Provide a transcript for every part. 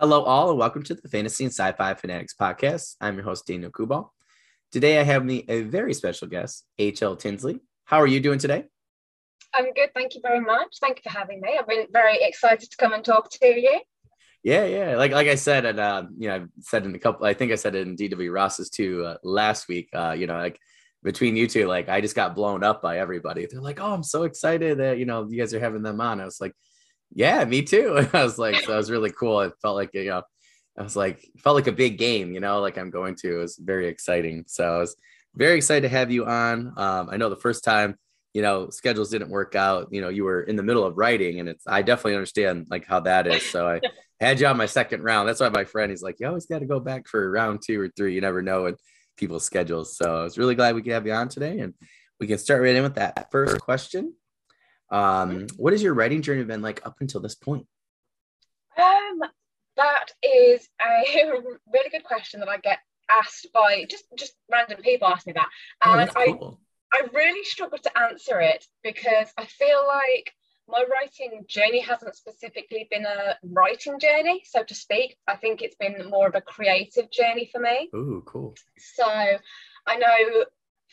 Hello, all, and welcome to the Fantasy and Sci-Fi Fanatics podcast. I'm your host, Daniel Kubal. Today, I have me a very special guest, H.L. Tinsley. How are you doing today? I'm good. Thank you very much. Thank you for having me. I've been very excited to come and talk to you. Yeah, yeah. Like like I said, and uh, you know, I've said in a couple. I think I said it in DW Ross's too uh, last week. Uh, you know, like between you two, like I just got blown up by everybody. They're like, "Oh, I'm so excited that you know you guys are having them on." I was like, "Yeah, me too." I was like, so it was really cool. It felt like you know, I was like, felt like a big game. You know, like I'm going to. It was very exciting. So I was very excited to have you on. Um, I know the first time you know schedules didn't work out you know you were in the middle of writing and it's i definitely understand like how that is so i had you on my second round that's why my friend he's like you always got to go back for round two or three you never know with people's schedules so i was really glad we could have you on today and we can start right in with that first question um what has your writing journey been like up until this point um that is a really good question that i get asked by just just random people ask me that oh, and that's cool. I really struggle to answer it because I feel like my writing journey hasn't specifically been a writing journey, so to speak. I think it's been more of a creative journey for me. Oh, cool. So I know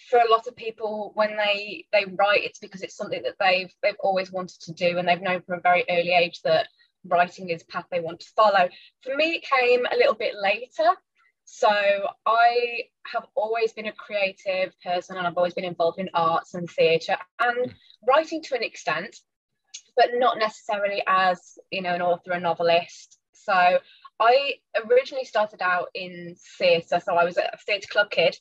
for a lot of people when they they write it's because it's something that they've they've always wanted to do and they've known from a very early age that writing is a path they want to follow. For me it came a little bit later. So I have always been a creative person and I've always been involved in arts and theatre and writing to an extent, but not necessarily as, you know, an author, a novelist. So I originally started out in theatre. So I was a theatre club kid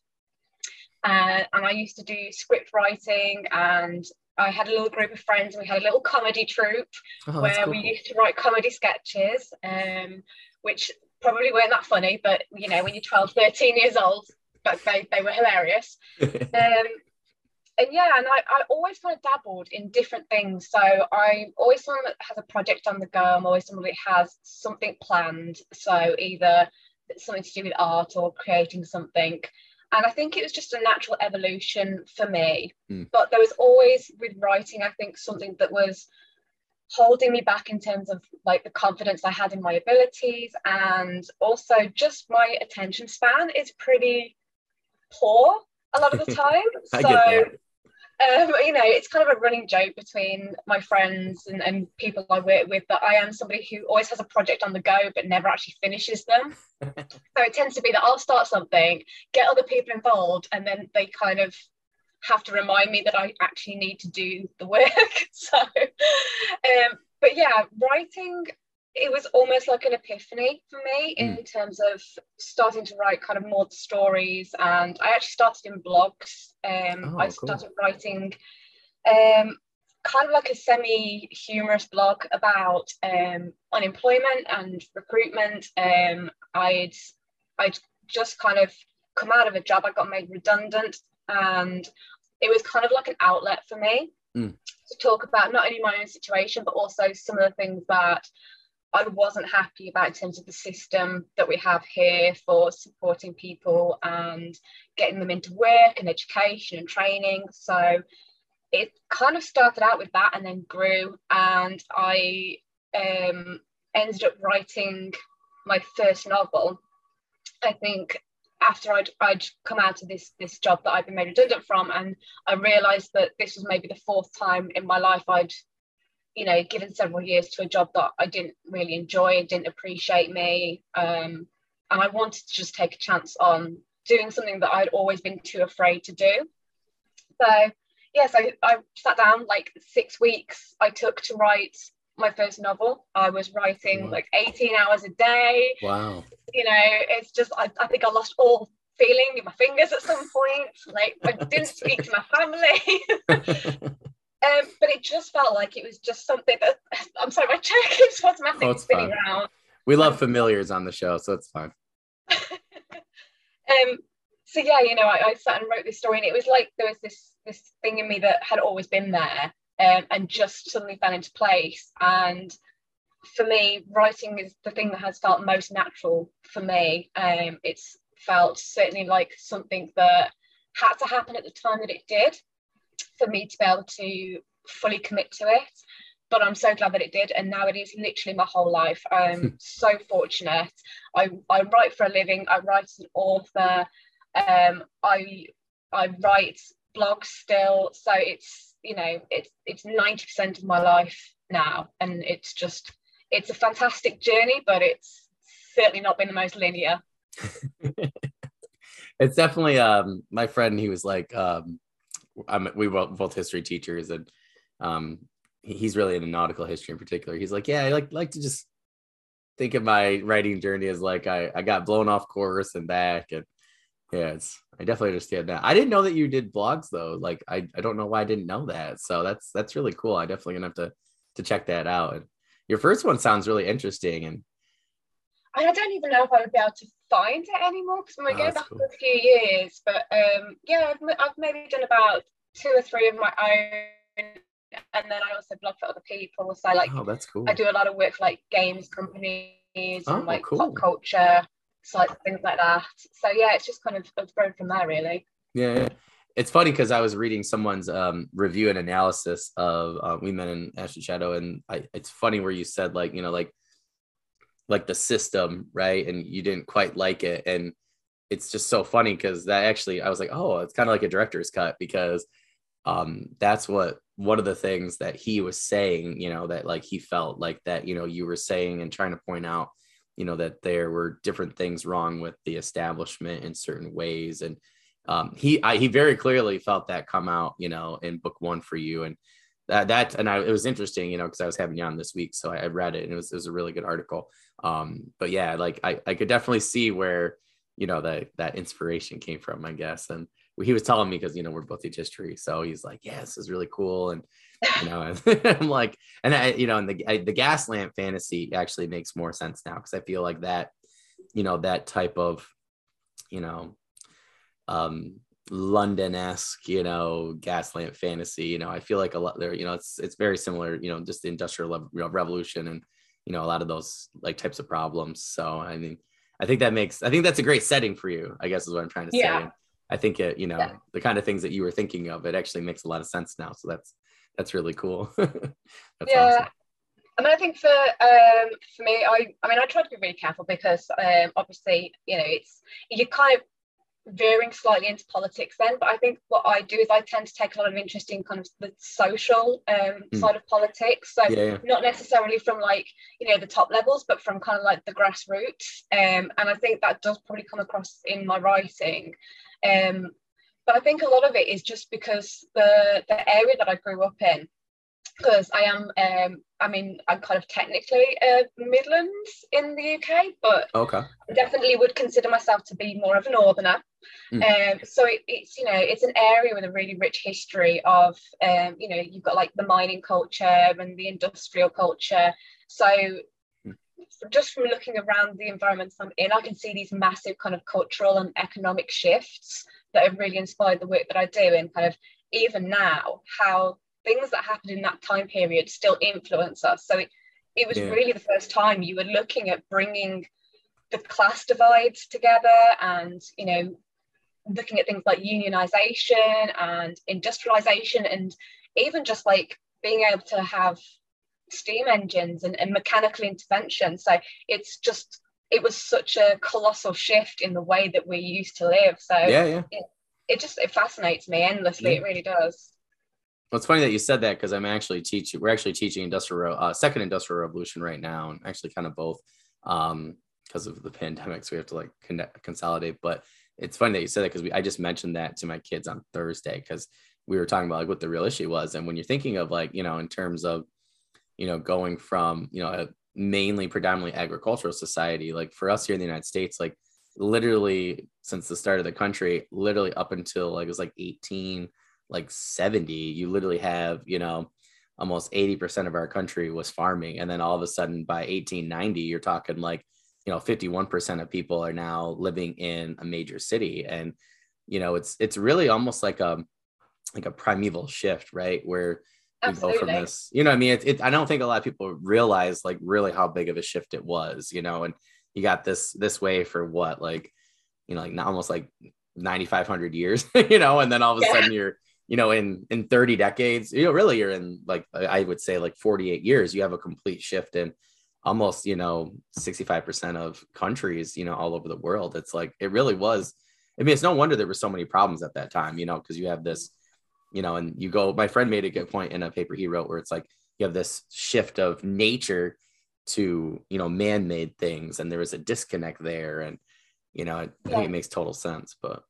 uh, and I used to do script writing and I had a little group of friends and we had a little comedy troupe Oh, where cool. we used to write comedy sketches, um, which probably weren't that funny, but you know, when you're 12, 13 years old, but they, they were hilarious. Um, and yeah, and I, I always kind of dabbled in different things. So I'm always someone that has a project on the go. I'm always someone that has something planned. So either something to do with art or creating something. And I think it was just a natural evolution for me. Mm. But there was always with writing, I think, something that was holding me back in terms of like the confidence I had in my abilities and also just my attention span is pretty poor a lot of the time. So um, you know, it's kind of a running joke between my friends and, and people I work with that I am somebody who always has a project on the go but never actually finishes them. so it tends to be that I'll start something, get other people involved, and then they kind of have to remind me that I actually need to do the work. so, um, but yeah, writing it was almost like an epiphany for me in terms of starting to write kind of more stories. And i actually started in blogs. Um, Oh, i cool. started writing um, kind of like a semi humorous blog about um, unemployment and recruitment. Um, i'd i'd just kind of come out of a job. I got made redundant and it was kind of like an outlet for me Mm. to talk about not only my own situation but also some of the things that I wasn't happy about in terms of the system that we have here for supporting people and getting them into work and education and training. So it kind of started out with that and then grew. And I um, ended up writing my first novel. I think after I'd, I'd come out of this this job that I'd been made redundant from, and I realised that this was maybe the fourth time in my life I'd you know, given several years to a job that I didn't really enjoy, it didn't appreciate me. Um, and I wanted to just take a chance on doing something that I'd always been too afraid to do. So, yes, I, I sat down like six weeks I took to write my first novel. I was writing Wow. like 18 hours a day. wow You know, it's just, I, I think I lost all feeling in my fingers at some point. Like, I didn't speak to my family. Um, but it just felt like it was just something that I'm sorry, my chair keeps automatically Oh, spinning fine. around. we love familiars on the show so it's fine Um, so yeah, you know, I, I sat and wrote this story, and it was like there was this this thing in me that had always been there, um, and just suddenly fell into place. And for me, writing is the thing that has felt most natural for me. Um, it's felt certainly like something that had to happen at the time that it did for me to be able to fully commit to it. but I'm so glad that it did. And now it is literally my whole life. I'm so fortunate. I, I write for a living. I write as an author. Um, I I write blogs still. So it's you know it's it's 90% of my life now, and it's just it's a fantastic journey, but it's certainly not been the most linear. it's definitely um my friend. He was like um, I'm, we were both history teachers, and um he's really into nautical history in particular. He's like, yeah, I like like to just think of my writing journey as like I, I got blown off course and back and yeah, it's I definitely understand that. I didn't know that you did blogs though. Like I, I don't know why I didn't know that. So that's that's really cool. I definitely gonna have to to check that out. And your first one sounds really interesting and I don't even know if I would be able to find it anymore because when we oh, go back cool. a few years. But um, yeah, I've, I've maybe done about two or three of my own and then I also blog for other people. So like, oh, that's cool. I do a lot of work for like games companies oh, and like cool. pop culture, so things like that. So yeah, it's just kind of it's grown from there, really. Yeah, it's funny because I was reading someone's um, review and analysis of uh, We Men in Ash and Shadow, and I, it's funny where you said like you know like like the system, right? And you didn't quite like it, and it's just so funny because that actually I was like, oh, it's kind of like a director's cut because um, that's what one of the things that he was saying, you know, that like he felt like that, you know, you were saying and trying to point out, you know, that there were different things wrong with the establishment in certain ways. And um, he, I, he very clearly felt that come out, you know, in book one for you. And that, that, and I, it was interesting, you know, cause I was having you on this week. So I, I read it and it was, it was a really good article. Um, but yeah, like I, I could definitely see where, you know, that, that inspiration came from, I guess. And, he was telling me because you know we're both teach history, so he's like, "Yeah, this is really cool," and you know, I'm like, and I, you know, and the I, the gas lamp fantasy actually makes more sense now because I feel like that, you know, that type of, you know, um, London-esque, you know, gas lamp fantasy. You know, I feel like a lot there. You know, it's it's very similar. You know, just the industrial revolution and you know a lot of those like types of problems. So I mean, I think that makes I think that's a great setting for you. I guess is what I'm trying to yeah. say. I think it, you know, yeah. the kind of things that you were thinking of, it actually makes a lot of sense now. So that's that's really cool. that's yeah. Awesome. I mean, I think for um, for me, I I mean, I try to be really careful because um, obviously, you know, it's you're kind of veering slightly into politics then. But I think what I do is I tend to take a lot of interest in kind of the social um, mm. side of politics. So yeah, not necessarily from like you know the top levels, but from kind of like the grassroots. Um, and I think that does probably come across in my writing. Um, but I think a lot of it is just because the the area that I grew up in, because I am, um, I mean, I'm kind of technically uh, Midlands in the UK, but okay. I definitely would consider myself to be more of a northerner. Mm. Um, so it, it's you know it's an area with a really rich history of um, you know you've got like the mining culture and the industrial culture. So just from looking around the environments I'm in, I can see these massive kind of cultural and economic shifts that have really inspired the work that I do. And kind of even now, how things that happened in that time period still influence us. So it, it was yeah. really the first time you were looking at bringing the class divides together and, you know, looking at things like unionization and industrialization and even just like being able to have steam engines and, and mechanical intervention. So it's just it was such a colossal shift in the way that we used to live. So yeah, yeah. It, it just it fascinates me endlessly. Yeah. It really does. Well, it's funny that you said that because I'm actually teaching. We're actually teaching industrial uh, second industrial revolution right now, and actually kind of both um, because of the pandemic. So we have to like connect, consolidate. But it's funny that you said that because I just mentioned that to my kids on Thursday because we were talking about like what the real issue was, and when you're thinking of like you know in terms of you know, going from, you know, a mainly predominantly agricultural society, like for us here in the United States, like literally since the start of the country, literally up until like it was like 18, like 70, you literally have, you know, almost 80% of our country was farming. And then all of a sudden by 1890, you're talking like, you know, 51% of people are now living in a major city. And, you know, it's it's really almost like a like a primeval shift, right? Where Absolutely. go from this. You know, I mean, it, it, I don't think a lot of people realize like really how big of a shift it was. You know, and you got this this way for what like, you know, like almost like 9,500 years. you know, and then all of a yeah. sudden you're you know, in in 30 decades, you know, really you're in like I would say like 48 years, you have a complete shift in almost, you know, 65% of countries, you know, all over the world. It's like it really was. I mean, it's no wonder there were so many problems at that time, you know, because you have this, you know, and you go, my friend made a good point in a paper he wrote where it's like you have this shift of nature to, you know, man-made things, and there was a disconnect there. And, you know, I yeah. think it makes total sense. But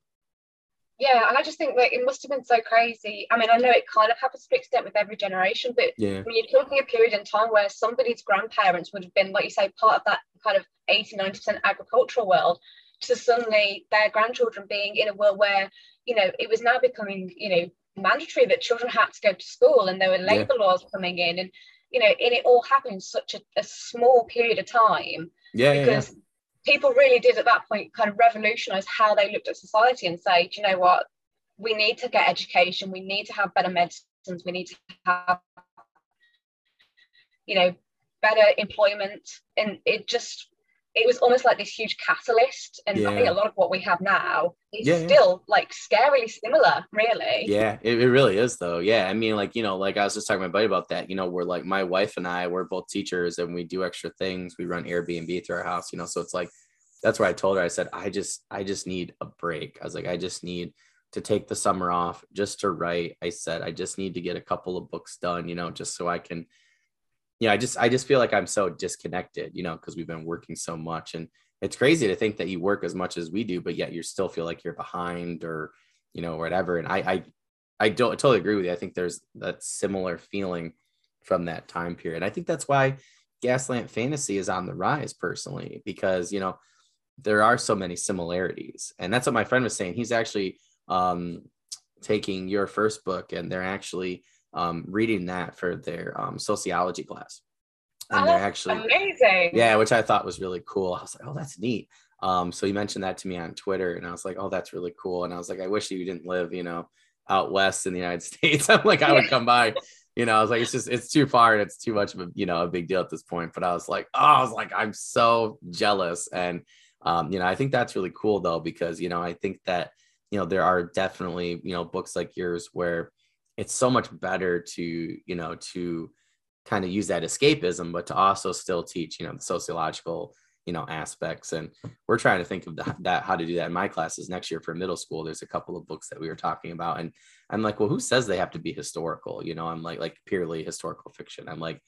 yeah and i just think that it must have been so crazy i mean i know it kind of happens to an extent with every generation but yeah. when you're talking a period in time where somebody's grandparents would have been like you say part of that kind of 80 90% agricultural world to suddenly their grandchildren being in a world where you know it was now becoming you know mandatory that children had to go to school and there were labor yeah. laws coming in and you know and it all happened in such a, a small period of time yeah because yeah, people really did at that point kind of revolutionize how they looked at society and say, you know what? We need to get education, we need to have better medicines, we need to have, you know, better employment. And it just it was almost like this huge catalyst and yeah. i think a lot of what we have now is yeah, still yeah. like scarily similar really. Yeah it, it really is though. Yeah i mean like you know like i was just talking to my buddy about that you know we're like my wife and i we're both teachers and we do extra things. We run airbnb through our house you know so it's like that's where i told her i said i just i just need a break. I was like i just need to take the summer off just to write. I said i just need to get a couple of books done you know just so i can yeah, I just I just feel like I'm so disconnected, you know, because we've been working so much. And it's crazy to think that you work as much as we do, but yet you still feel like you're behind or, you know, whatever. And I I I don't I totally agree with you. I think there's that similar feeling from that time period. I think that's why Gaslamp Fantasy is on the rise personally, because you know, there are so many similarities. And that's what my friend was saying. He's actually um taking your first book and they're actually um, reading that for their um, sociology class. And oh, they're actually amazing. Yeah, which I thought was really cool. I was like, oh, that's neat. Um, so you mentioned that to me on Twitter, and I was like, oh, that's really cool. And I was like, I wish you didn't live, you know, out west in the United States. I'm like, I would come by. You know, I was like, it's just it's too far and it's too much of a you know a big deal at this point. But I was like, oh, I was like, I'm so jealous. And um, you know, I think that's really cool though, because you know, I think that you know there are definitely you know books like yours where it's so much better to you know to kind of use that escapism but to also still teach you know the sociological you know aspects. And we're trying to think of the, that how to do that in my classes next year for middle school. There's a couple of books that we were talking about and i'm like well who says they have to be historical? You know i'm like like purely historical fiction. I'm like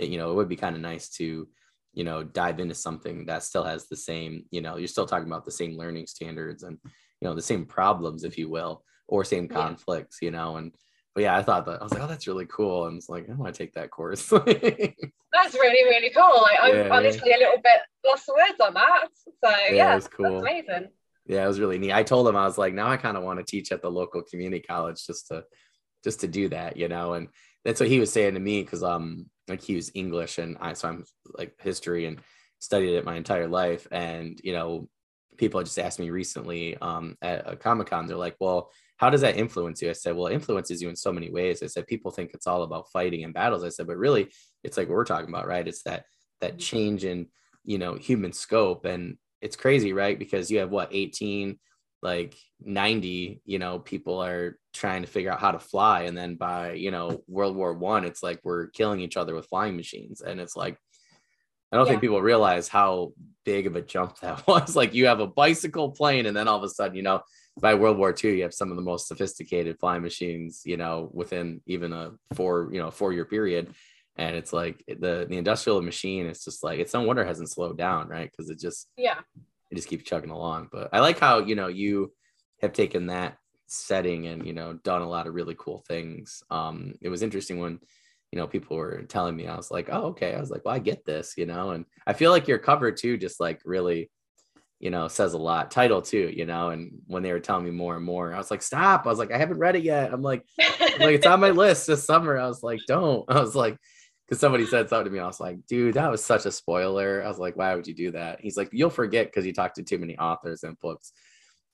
eh, you know it would be kind of nice to you know dive into something that still has the same you know you're still talking about the same learning standards and you know the same problems if you will or same conflicts you know and but yeah, I thought that I was like, oh, that's really cool, and it's like I want to take that course. that's really really cool. Like I'm yeah, honestly a little bit lost for words on that. So yeah, yeah was cool. amazing. Yeah, it was really neat. I told him I was like, now I kind of want to teach at the local community college just to just to do that, you know. And that's what he was saying to me because um like he was English and I so I'm like history and studied it my entire life. And you know, people just asked me recently um at a Comic Con, they're like, well how does that influence you? I said, well, it influences you in so many ways. I said, people think it's all about fighting and battles. I said, but really it's like what we're talking about, right? It's that, that mm-hmm. change in, you know, human scope. And it's crazy, right? Because you have what, 18, like 90, you know, people are trying to figure out how to fly. And then by, you know, World War One, it's like we're killing each other with flying machines. And it's like, I don't yeah. think people realize how big of a jump that was. Like you have a bicycle plane, and then all of a sudden, you know, by World War II, you have some of the most sophisticated flying machines, you know, within even a four, you know, four year period. And it's like the the industrial machine, it's just like it's no wonder it hasn't slowed down, right? Because it just yeah, it just keeps chugging along. But I like how you know you have taken that setting and you know done a lot of really cool things. Um, it was interesting when you know people were telling me, I was like, oh okay, I was like, well, I get this, you know, and I feel like your cover too, just like really you know, says a lot. Title too, you know, and when they were telling me more and more, I was like, stop. I was like, I haven't read it yet. I'm like, I'm like it's on my list this summer. I was like, don't. I was like, because somebody said something to me. I was like, dude, that was such a spoiler. I was like, why would you do that? He's like, you'll forget because you talked to too many authors and books.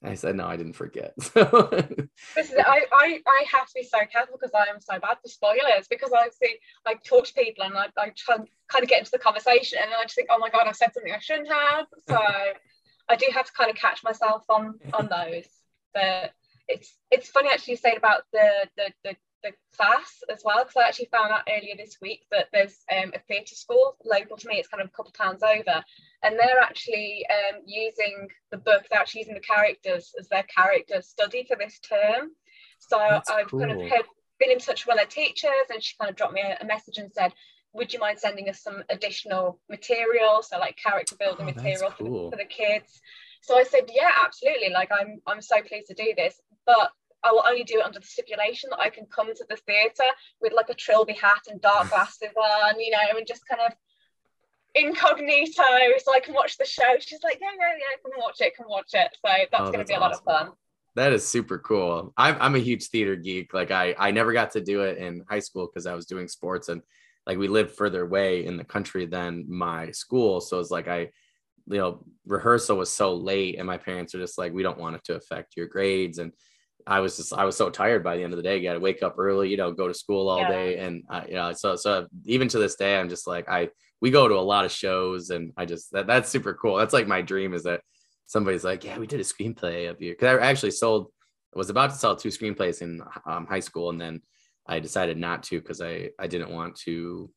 I said, no, I didn't forget. this is, I, I, I have to be so careful because I am so bad for spoilers because I see, I talk to people and I, I try kind of get into the conversation and then I just think, oh my God, I said something I shouldn't have. So I do have to kind of catch myself on on those. But it's it's funny actually you saying about the the the, the class as well because I actually found out earlier this week that there's um, a theatre school local to me. It's kind of a couple towns over, and they're actually um, using the book. They're actually using the characters as their character study for this term. So That's I've cool. kind of had, been in touch with one of their teachers, and she kind of dropped me a, a message and said, would you mind sending us some additional material? So like character building oh, material cool. for, the, for, the, kids. So i said yeah absolutely. Like i'm i'm so pleased to do this but i will only do it under the stipulation that i can come to the theatre with like a trilby hat and dark glasses on you know and just kind of incognito so i can watch the show. She's like yeah yeah yeah come watch it come watch it. So that's oh, going to be a lot of fun. That is super cool. I'm I'm a huge theater geek. Like I I never got to do it in high school because I was doing sports and like we lived further away in the country than my school. So it's like I, you know, rehearsal was so late, and my parents are just like, we don't want it to affect your grades. And I was just, I was so tired by the end of the day. You got to wake up early, you know, go to school all yeah. day, and uh, you know, so so even to this day, I'm just like, I we go to a lot of shows, and I just that that's super cool. That's like my dream is that somebody's like, yeah, we did a screenplay of you because I actually sold, was about to sell two screenplays in um, high school, and then I decided not to because I I didn't want to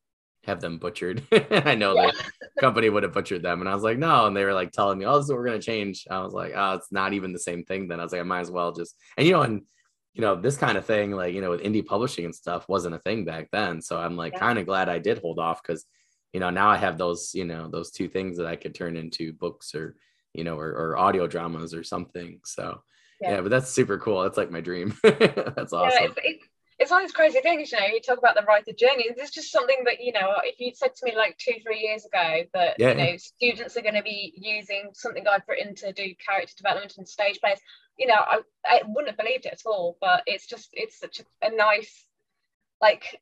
have them butchered. I know yeah. the company would have butchered them, and I was like, no. And they were like telling me, oh, this is what we're gonna change. I was like, oh, it's not even the same thing. Then I was like, I might as well just and you know, and you know, this kind of thing, like you know, with indie publishing and stuff, wasn't a thing back then. So I'm like, yeah. kind of glad I did hold off because you know now I have those you know those two things that I could turn into books or you know or, or audio dramas or something. So. Yeah. yeah but that's super cool. That's like my dream. that's awesome. It's, it's one of those crazy things, you know. You talk about the writer journey. It's just something that you know. If you'd said to me like two, three years ago that yeah. you know students are going to be using something I've written to do character development and stage plays, you know, I, I wouldn't have believed it at all. But it's just it's such a, a nice, like,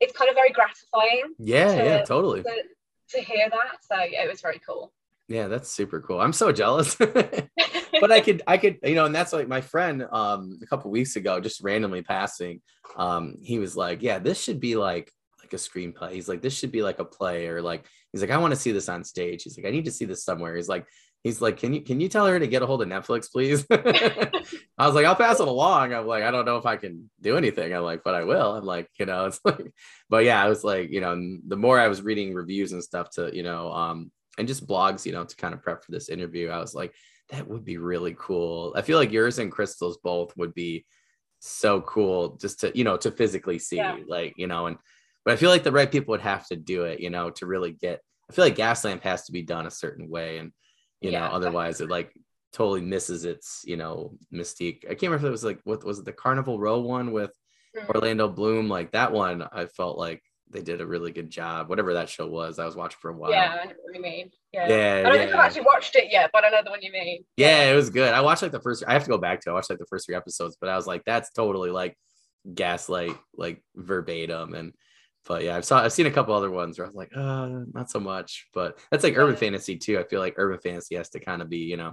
it's kind of very gratifying. Yeah, to, yeah, totally. To, to hear that, so yeah, it was very cool. Yeah, that's super cool. I'm so jealous. but I could, I could, you know, and that's like my friend um a couple weeks ago, just randomly passing, um, he was like, Yeah, this should be like like a screenplay. He's like, this should be like a play, or like he's like, I want to see this on stage. He's like, I need to see this somewhere. He's like, he's like, Can you can you tell her to get a hold of Netflix, please? I was like, I'll pass it along. I'm like, I don't know if I can do anything. I'm like, but I will. I'm like, you know, it's like, but yeah, I was like, you know, the more I was reading reviews and stuff to, you know, um, and just blogs, you know, to kind of prep for this interview, I was like, that would be really cool. I feel like yours and Crystal's both would be so cool just to, you know, to physically see, yeah. like, you know, and but I feel like the right people would have to do it, you know, to really get I feel like Gaslamp has to be done a certain way. And, you yeah, know, otherwise definitely. it like totally misses its, you know, mystique. I can't remember if it was like what was it the Carnival Row one with mm-hmm. Orlando Bloom? Like that one, I felt like they did a really good job. Whatever that show was, I was watching for a while. Yeah, I know what you mean. Yeah, yeah I don't yeah. think I've actually watched it yet, but I know the one you mean. Yeah, it was good. I watched like the first. I have to go back to. I watched like the first three episodes, but I was like, that's totally like gaslight, like verbatim. And but yeah, I've saw I've seen a couple other ones where I was like, uh, not so much. But that's like urban fantasy too. I feel like urban fantasy has to kind of be, you know,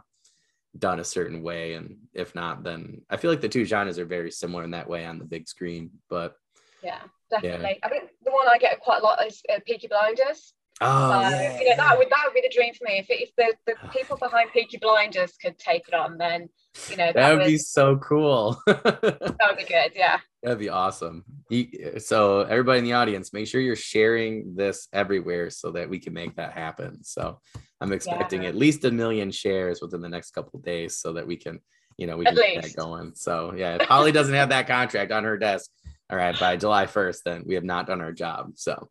done a certain way, and if not, then I feel like the two genres are very similar in that way on the big screen. But yeah definitely. Yeah. I think one I get quite a lot is uh, Peaky Blinders. Oh, so, yeah. you know that would that would be the dream for me. If, if the, the people behind Peaky Blinders could take it on, then you know that, that would, would be so cool. that would be good. Yeah, that'd be awesome. So everybody in the audience, make sure you're sharing this everywhere so that we can make that happen. So I'm expecting yeah. at least a million shares within the next couple days so that we can, you know, we can get that going. So yeah, if Holly doesn't have that contract on her desk, all right, by July 1st, then we have not done our job. So,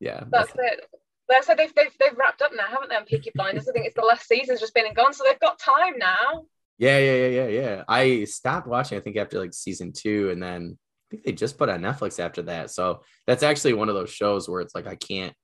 yeah. That's, that's it. That's it. They've, they've, they've wrapped up now, haven't they? On Peaky Blinders. I think it's the last season's just been and gone. So they've got time now. Yeah, yeah, yeah, yeah, yeah. I stopped watching, I think, after like season two. And then I think they just put on Netflix after that. So that's actually one of those shows where it's like, I can't,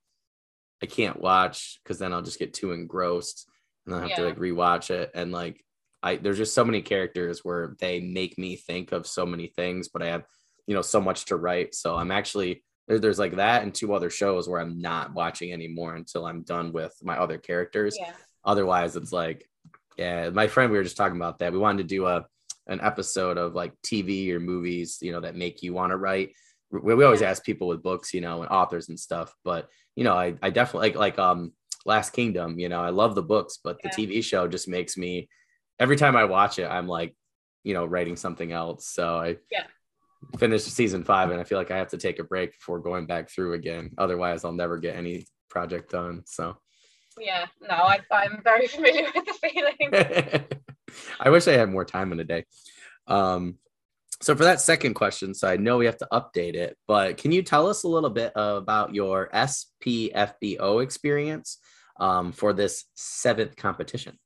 I can't watch because then I'll just get too engrossed and I'll have yeah. to like rewatch it. And like, I, there's just so many characters where they make me think of so many things, but I have you know so much to write so i'm actually there's like that and two other shows where i'm not watching anymore until i'm done with my other characters yeah. otherwise it's like yeah my friend we were just talking about that we wanted to do a an episode of like tv or movies you know that make you want to write we, we always yeah. ask people with books you know and authors and stuff but you know i, I definitely like like um last kingdom you know i love the books but yeah. the tv show just makes me every time i watch it i'm like you know, writing something else. So I yeah finished season five and I feel like I have to take a break before going back through again. Otherwise I'll never get any project done. So yeah, no, I, I'm very familiar with the feeling. I wish I had more time in a day. Um, so for that second question, so I know we have to update it, but can you tell us a little bit about your SPFBO experience um, for this seventh competition?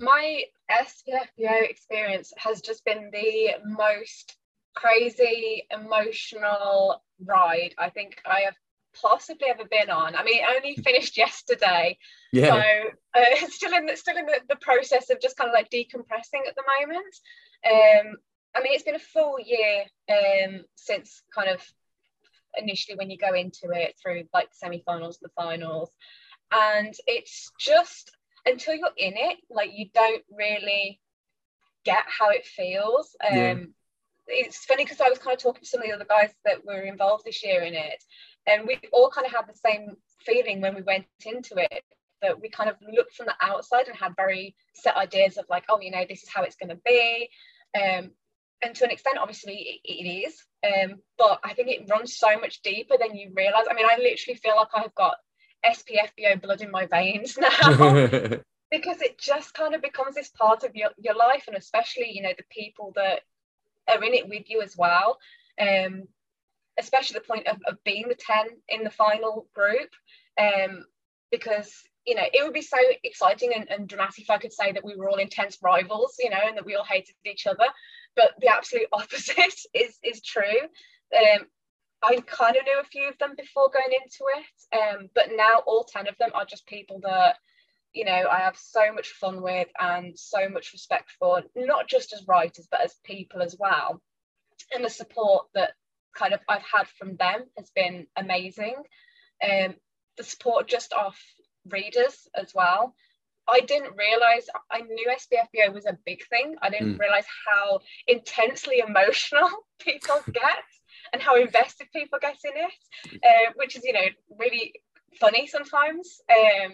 My SPFBO experience has just been the most crazy, emotional ride I think I have possibly ever been on. I mean, it only finished yesterday, yeah. so uh, still in the, still in the, the process of just kind of like decompressing at the moment. Um, I mean, it's been a full year um, since kind of initially when you go into it through like the semi-finals, the finals, and it's just until you're in it, like you don't really get how it feels. Um, yeah. It's funny because I was kind of talking to some of the other guys that were involved this year in it, and we all kind of had the same feeling when we went into it that we kind of looked from the outside and had very set ideas of like, oh, you know, this is how it's going to be. Um, and to an extent, obviously, it, it is. Um, but I think it runs so much deeper than you realize. I mean, I literally feel like I've got SPFBO blood in my veins now. because it just kind of becomes this part of your, your life and especially you know the people that are in it with you as well um, especially the point of, of being the 10 in the final group um, because you know it would be so exciting and, and, dramatic if i could say that we were all intense rivals you know and that we all hated each other but the absolute opposite is is true. Um, i kind of knew a few of them before going into it um, but now all 10 of them are just people that you know i have so much fun with and so much respect for not just as writers but as people as well and the support that kind of I've had from them has been amazing. Um, the support just off readers as well. I didn't realize I knew SPFBO was a big thing. I didn't mm. realize how intensely emotional people get and how invested people get in it, uh, which is you know really funny sometimes, um,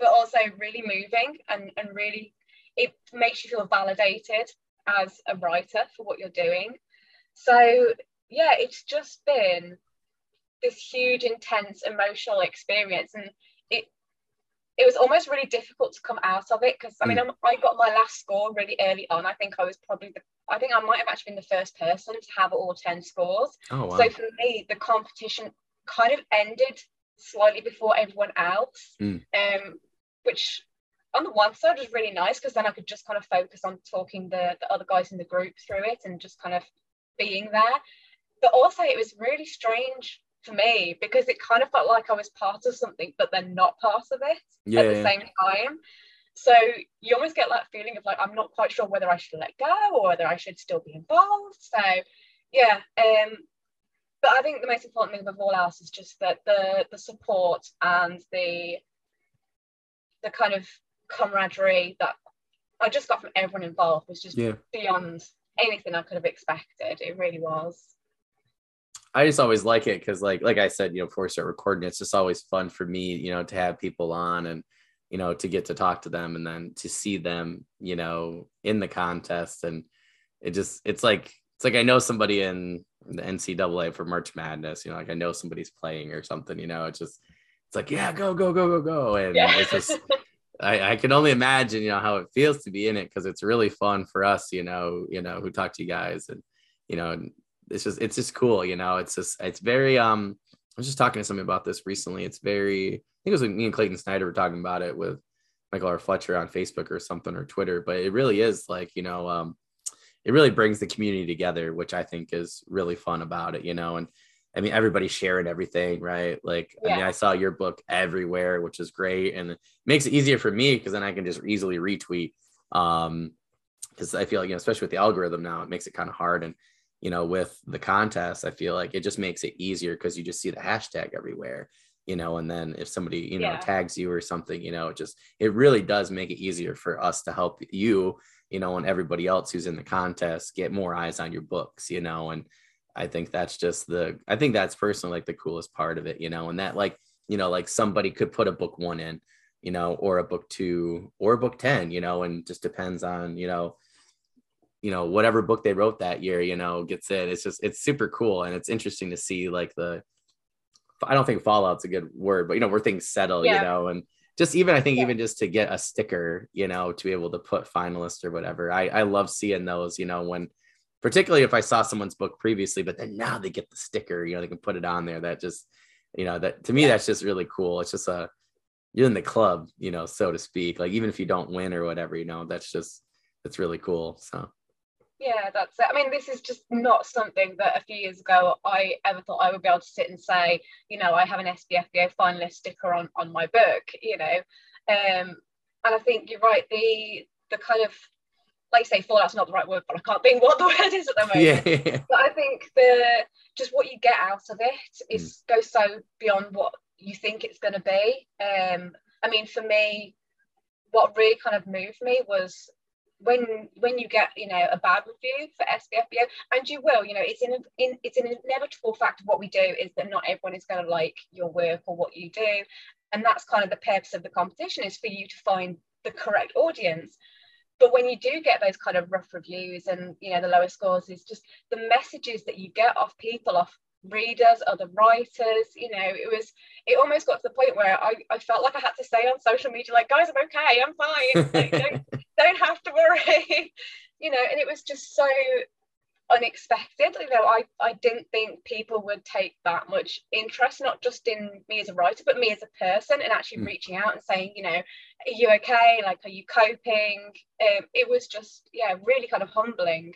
but also really moving and and really it makes you feel validated as a writer for what you're doing. So yeah, it's just been this huge, intense, emotional experience, and it it was almost really difficult to come out of it because I mean mm. I got my last score really early on. I think I was probably the I think I might have actually been the first person to have all ten scores. Oh, wow. So for me, the competition kind of ended slightly before everyone else, mm. um, which on the one side was really nice because then I could just kind of focus on talking the, the other guys in the group through it and just kind of being there but also it was really strange for me because it kind of felt like I was part of something, but then not part of it yeah, at the same time. So you almost get that feeling of like I'm not quite sure whether I should let go or whether I should still be involved. So yeah, um, but I think the most important thing above all else is just that the the support and the the kind of camaraderie that I just got from everyone involved was just yeah. beyond anything I could have expected. It really was. I just always like it because, like, like I said, you know, before we start recording, it's just always fun for me, you know, to have people on and you know to get to talk to them and then to see them, you know, in the contest and it just it's like it's like I know somebody in the NCAA for March Madness, you know, like I know somebody's playing or something, you know, it's just it's like yeah, go go go go go, and yeah. it's just. I, I can only imagine, you know, how it feels to be in it because it's really fun for us, you know, you know, who talk to you guys and, you know, it's just it's just cool you know it's just it's very um i was just talking to somebody about this recently it's very i think it was like me and clayton snyder were talking about it with michael r fletcher on facebook or something or twitter but it really is like you know um it really brings the community together which i think is really fun about it you know and I mean, everybody's sharing everything, right? Like, yeah. I mean, I saw your book everywhere, which is great, and it makes it easier for me because then I can just easily retweet. Um, because I feel like, you know, especially with the algorithm now, it makes it kind of hard. And you know, with the contest, I feel like it just makes it easier because you just see the hashtag everywhere, you know, and then if somebody, you know, yeah. tags you or something, you know, it just, it really does make it easier for us to help you, you know, and everybody else who's in the contest get more eyes on your books, you know, and I think that's just the, I think that's personally like the coolest part of it, you know, and that like, you know, like somebody could put a book one in, you know, or a book two or a book 10, you know, and just depends on, you know, you know whatever book they wrote that year you know gets in it's just it's super cool and it's interesting to see like the i don't think fallout's a good word but you know where things settle yeah. you know and just even i think yeah. even just to get a sticker you know to be able to put finalist or whatever i i love seeing those you know when particularly if i saw someone's book previously but then now they get the sticker you know they can put it on there that just you know that to me yeah. that's just really cool it's just a you're in the club you know so to speak like even if you don't win or whatever you know that's just it's really cool so yeah, that's it. I mean, this is just not something that a few years ago I ever thought I would be able to sit and say, you know, I have an SPFBO finalist sticker on on my book, you know. Um, and I think you're right. The the kind of like say fallout's not the right word, but I can't think what the word is at the moment. Yeah, yeah. But I think the just what you get out of it is mm. goes so beyond what you think it's going to be. Um, I mean, for me, what really kind of moved me was when when you get you know a bad review for SPFBO, and you will, you know, it's in, in it's an inevitable fact of what we do is that not everyone is going to like your work or what you do, and that's kind of the purpose of the competition is for you to find the correct audience. But when you do get those kind of rough reviews and you know the lower scores, is just the messages that you get off people, off readers, other writers. You know, it was it almost got to the point where I, I felt like I had to say on social media, like, guys, I'm okay, I'm fine. Like, don't don't have to worry. you know, and it was just so unexpected. You know, I, I didn't think people would take that much interest, not just in me as a writer, but me as a person, and actually mm. reaching out and saying, you know, are you okay? Like, are you coping? Um, it was just, yeah, really kind of humbling.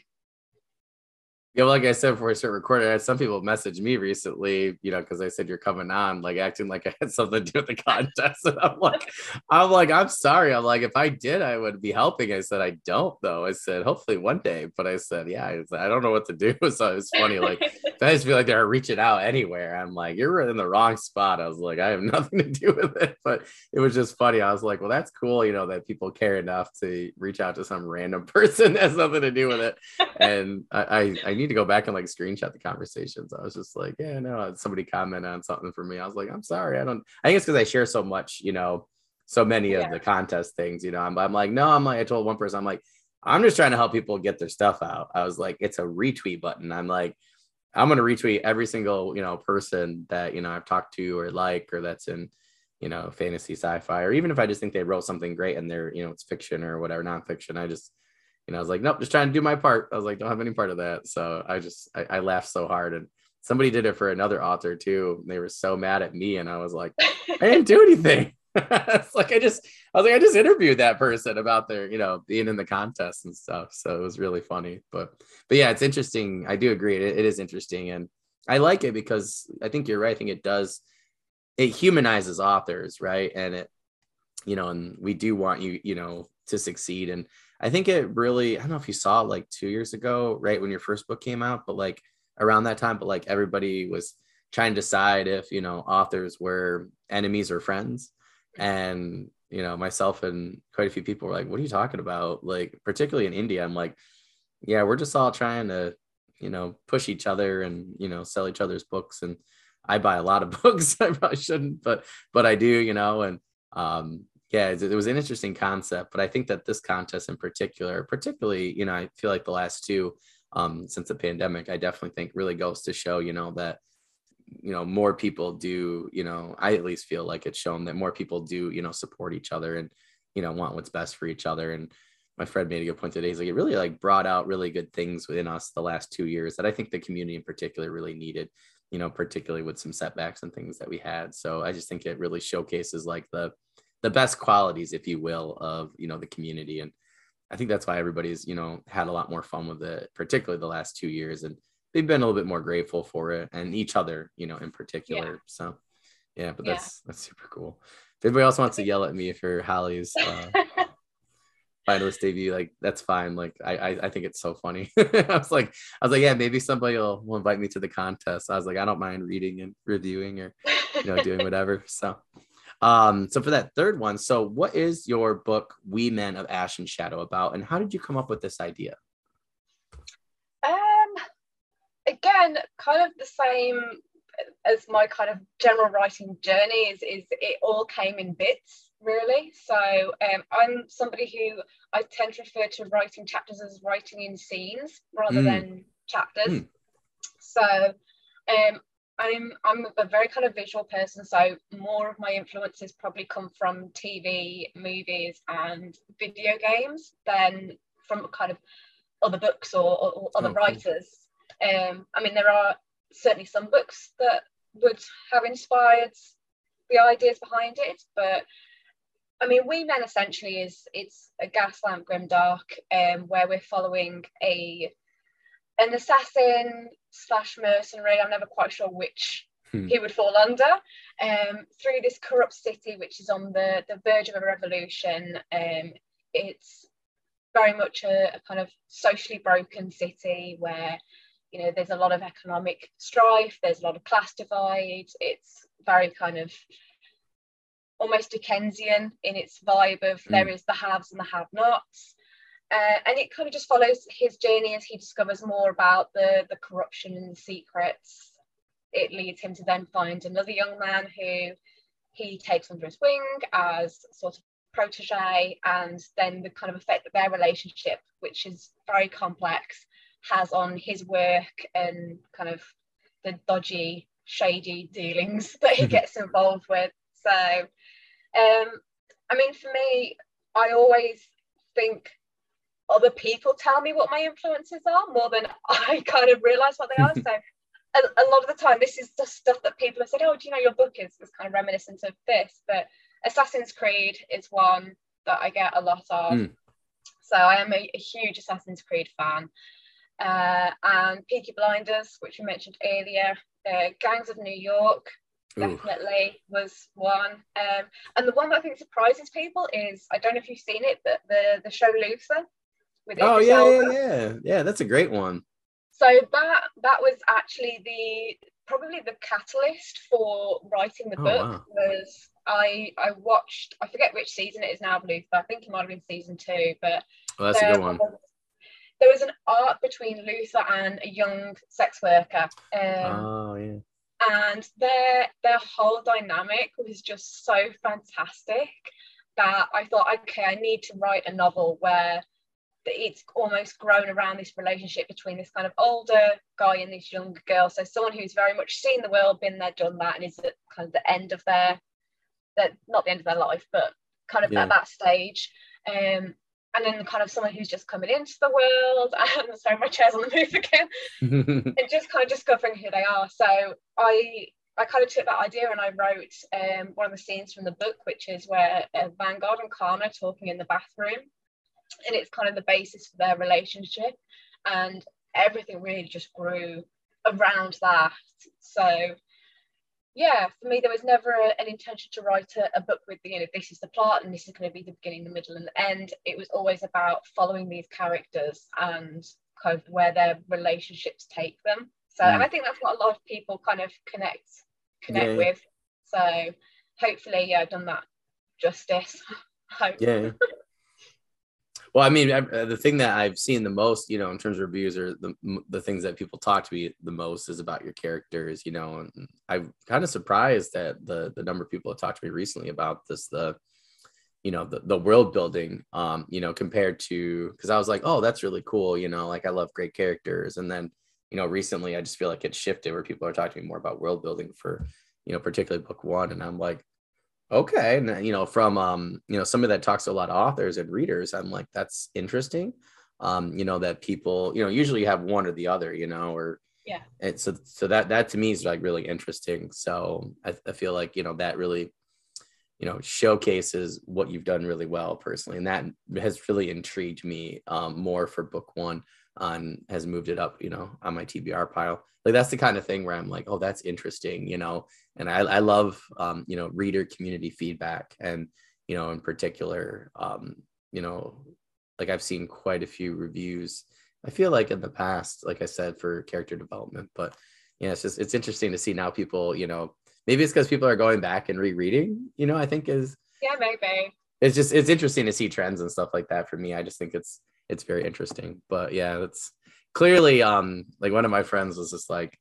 Yeah, well, like I said before I start recording, I had some people message me recently, you know, because I said you're coming on, like acting like I had something to do with the contest. And I'm like, I'm like, I'm sorry. I'm like, if I did, I would be helping. I said, I don't though. I said, hopefully one day. But I said, yeah, I, I don't know what to do. So it's funny. Like, I just feel like they're reaching out anywhere. I'm like, you're in the wrong spot. I was like, I have nothing to do with it. But it was just funny. I was like, well, that's cool, you know, that people care enough to reach out to some random person that has nothing to do with it. And I, I, I need to go back and like screenshot the conversations. I was just like, yeah, no, somebody commented on something for me. I was like, I'm sorry. I don't, I think it's because I share so much, you know, so many yeah. of the contest things, you know, I'm, I'm like, no, I'm like, I told one person, I'm like, I'm just trying to help people get their stuff out. I was like, it's a retweet button. I'm like, I'm going to retweet every single, you know, person that, you know, I've talked to or like, or that's in, you know, fantasy sci-fi, or even if I just think they wrote something great and they're, you know, it's fiction or whatever, nonfiction. I just, know, I was like, nope, just trying to do my part. I was like, don't have any part of that. So I just, I, I laughed so hard. And somebody did it for another author too. They were so mad at me. And I was like, I didn't do anything. it's like, I just, I was like, I just interviewed that person about their, you know, being in the contest and stuff. So it was really funny. But, but yeah, it's interesting. I do agree. it, it is interesting. And I like it because I think you're right. I think it does, it humanizes authors, right? And it, you know, and we do want you, you know, to succeed. And I think it really, I don't know if you saw it like two years ago, right when your first book came out, but like around that time, but like everybody was trying to decide if, you know, authors were enemies or friends. And, you know, myself and quite a few people were like, what are you talking about? Like, particularly in indie, I'm like, yeah, we're just all trying to, you know, push each other and, you know, sell each other's books. And I buy a lot of books. I probably shouldn't, but, but I do, you know, and, um, yeah, it, was an interesting concept, but I think that this contest in particular, particularly, you know, I feel like the last two um, since the pandemic, I definitely think really goes to show, you know, that you know more people do, you know, I at least feel like it's shown that more people do, you know, support each other and you know want what's best for each other. And my friend made a good point today. He's like, it really like brought out really good things within us the last two years that I think the community in particular really needed you know, particularly with some setbacks and things that we had. So I just think it really showcases like the the best qualities, if you will, of you know the community. And I think that's why everybody's you know had a lot more fun with it, particularly the last two years, and they've been a little bit more grateful for it and each other, you know, in particular. Yeah. So yeah, but that's yeah. that's super cool. If anybody else wants to yell at me for Holly's uh, finalist debut, like that's fine. Like I, I, I think it's so funny. I was like, I was like, yeah, maybe somebody will, will invite me to the contest. I was like, I don't mind reading and reviewing or you know doing whatever. So um, so for that third one, so what is your book, We Men of Ash and Shadow, about, and how did you come up with this idea? Um, again, kind of the same as my kind of general writing journey is, is it all came in bits really. So um, I'm somebody who I tend to refer to writing chapters as writing in scenes rather mm. than chapters. Mm. So um, I'm I'm a very kind of visual person, so more of my influences probably come from TV, movies, and video games than from kind of other books or, or, or other writers. Um, I mean, there are certainly some books that would have inspired the ideas behind it, but I mean, We Men essentially is it's a gaslamp grimdark um, where we're following a an assassin slash mercenary. I'm never quite sure which hmm. he would fall under. Um, through this corrupt city, which is on the the verge of a revolution. Um, it's very much a, a kind of socially broken city where you know there's a lot of economic strife. There's a lot of class divide. It's very kind of almost Dickensian in its vibe of mm. there is the haves and the have-nots. Uh, and it kind of just follows his journey as he discovers more about the, the corruption and the secrets. It leads him to then find another young man who he takes under his wing as sort of protege, and then the kind of effect that their relationship, which is very complex, has on his work and kind of the dodgy, shady dealings that he gets involved with. So um, I mean, for me, I always think other people tell me what my influences are more than I kind of realize what they are. so a, a, lot of the time, this is the stuff that people have said, oh, do you know your book is, is kind of reminiscent of this? But Assassin's Creed is one that I get a lot of. Mm. So I am a, a, huge Assassin's Creed fan. Uh, and Peaky Blinders, which we mentioned earlier, uh, Gangs of New York, definitely Ooh. was one. Um, and the one that I think surprises people is I don't know if you've seen it, but the the show Luther. With oh yeah, yeah, yeah, yeah. That's a great one. So that that was actually the probably the catalyst for writing the oh, book wow. was I I watched I forget which season it is now of Luther. I think it might have been season two, but oh, that's a good one. Was, there was an arc between Luther and a young sex worker. Um, oh yeah and their their whole dynamic was just so fantastic that I thought, okay, I need to write a novel where it's almost grown around this relationship between this kind of older guy and this younger girl. So someone who's very much seen the world, been there, done that, and is at kind of the end of their, that not the end of their life, but kind of yeah. at that stage. Um, and then kind of someone who's just coming into the world and sorry my chair's on the move again and just kind of discovering who they are so i i kind of took that idea and i wrote um, one of the scenes from the book which is where uh, vanguard and kana talking in the bathroom and it's kind of the basis for their relationship and everything really just grew around that so yeah, for me, there was never a, an intention to write a, a, book with, you know, this is the plot and this is going to be the beginning, the middle, and the end. It was always about following these characters and kind of where their relationships take them. So, mm. and I think that's what a lot of people kind of connect connect yeah. with. So, hopefully, yeah, I've done that justice. yeah. Well, I mean, I, uh, the thing that I've seen the most, you know, in terms of reviews, or the the things that people talk to me the most is about your characters, you know. And I'm kind of surprised that the the number of people have talked to me recently about this, the, you know, the the world building, um, you know, compared to because I was like, oh, that's really cool, you know, like I love great characters, and then, you know, recently I just feel like it shifted where people are talking to me more about world building for, you know, particularly book one, and I'm like, okay and you know from um you know somebody that talks to a lot of authors and readers i'm like that's interesting. Um you know that people you know usually you have one or the other you know or yeah. and so so that that to me is like really interesting. So I, I feel like you know that really you know showcases what you've done really well personally and that has really intrigued me um more for book one on has moved it up you know on my tbr pile like that's the kind of thing where i'm like oh that's interesting you know? And I, I love um, you know reader community feedback and you know in particular um, you know like I've seen quite a few reviews I feel like in the past like I said for character development but yeah it's just it's interesting to see now people you know maybe it's because people are going back and rereading you know I think is yeah maybe. It's just it's interesting to see trends and stuff like that for me. I just think it's it's very interesting. But yeah it's clearly um like one of my friends was just like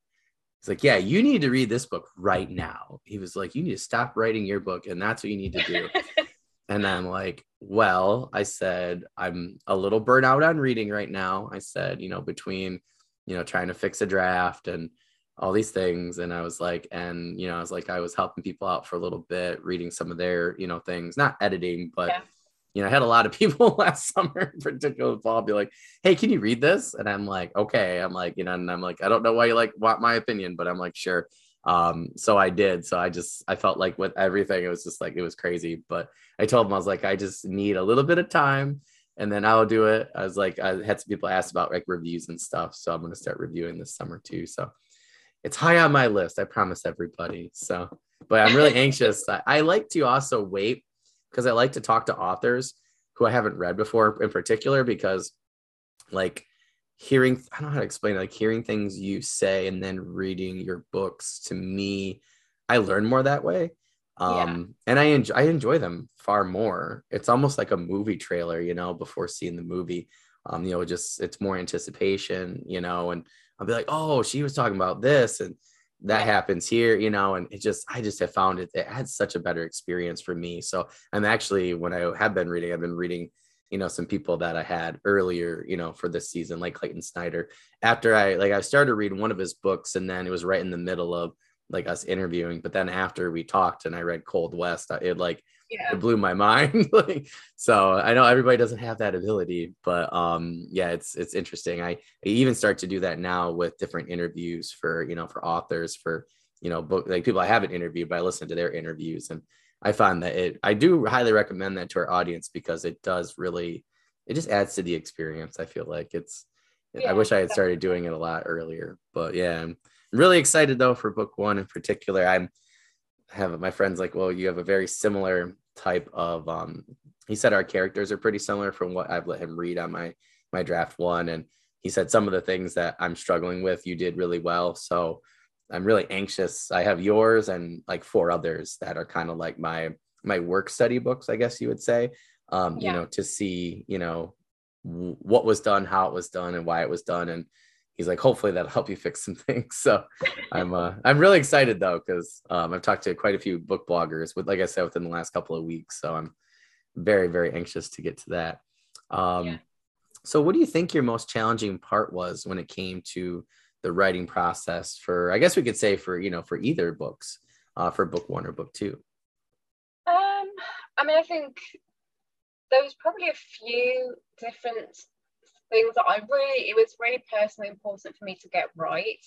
He's like, yeah, you need to read this book right now. He was like, you need to stop writing your book, and that's what you need to do. And I'm like, well, I said, I'm a little burnt out on reading right now. I said, you know, between, you know, trying to fix a draft and all these things. And I was like, and, you know, I was like, I was helping people out for a little bit, reading some of their, you know, things, not editing, but, yeah. You know, I had a lot of people last summer in particular, Paul be like, hey, can you read this? And I'm like, okay. I'm like, you know, and I'm like, I don't know why you like want my opinion, but I'm like, sure. Um so i did. So i just i felt like with everything it was just like it was crazy. But i told him i was like i just need a little bit of time. And then i'll do it. I was like i had some people ask about like reviews and stuff. So i'm going to start reviewing this summer too. So it's high on my list i promise everybody. So but i'm really anxious. I, I like to also wait because i like to talk to authors who i haven't read before in particular because like hearing i don't know how to explain it, like hearing things you say and then reading your books to me i learn more that way. Um yeah. and i enjoy i enjoy them far more. It's almost like a movie trailer you know before seeing the movie. Um you know just it's more anticipation you know and i'll be like oh she was talking about this and that happens here you know and it just i just have found it it had such a better experience for me so i'm actually when i have been reading i've been reading you know some people that I had earlier, you know, for this season, like Clayton Snyder. After I like I started reading one of his books, and then it was right in the middle of like us interviewing. But then after we talked and I read Cold West, it like yeah. it blew my mind. like so, I know everybody doesn't have that ability, but um, yeah, it's it's interesting. I, I even start to do that now with different interviews for you know for authors for you know book like people I haven't interviewed, but I listen to their interviews and I find that it, I do highly recommend that to our audience because it does really, it just adds to the experience. I feel like it's, yeah, I wish I had started doing it a lot earlier, but yeah, I'm really excited though for book one in particular. I'm have my friends like, well, you have a very similar type of, um, he said our characters are pretty similar from what I've let him read on my, my draft one. And he said some of the things that I'm struggling with, you did really well. So I'm really anxious. I have yours and like four others that are kind of like my my work study books, I guess you would say. Um, yeah. you know, to see, you know, what was done, how it was done, and why it was done. And he's like, hopefully that'll help you fix some things. So I'm uh I'm really excited though, because um I've talked to quite a few book bloggers with like I said within the last couple of weeks. So I'm very, very anxious to get to that. Um yeah. so what do you think your most challenging part was when it came to the writing process for i guess we could say for you know for either books uh, for book one or book two um i mean i think there was probably a few different things that i really it was really personally important for me to get right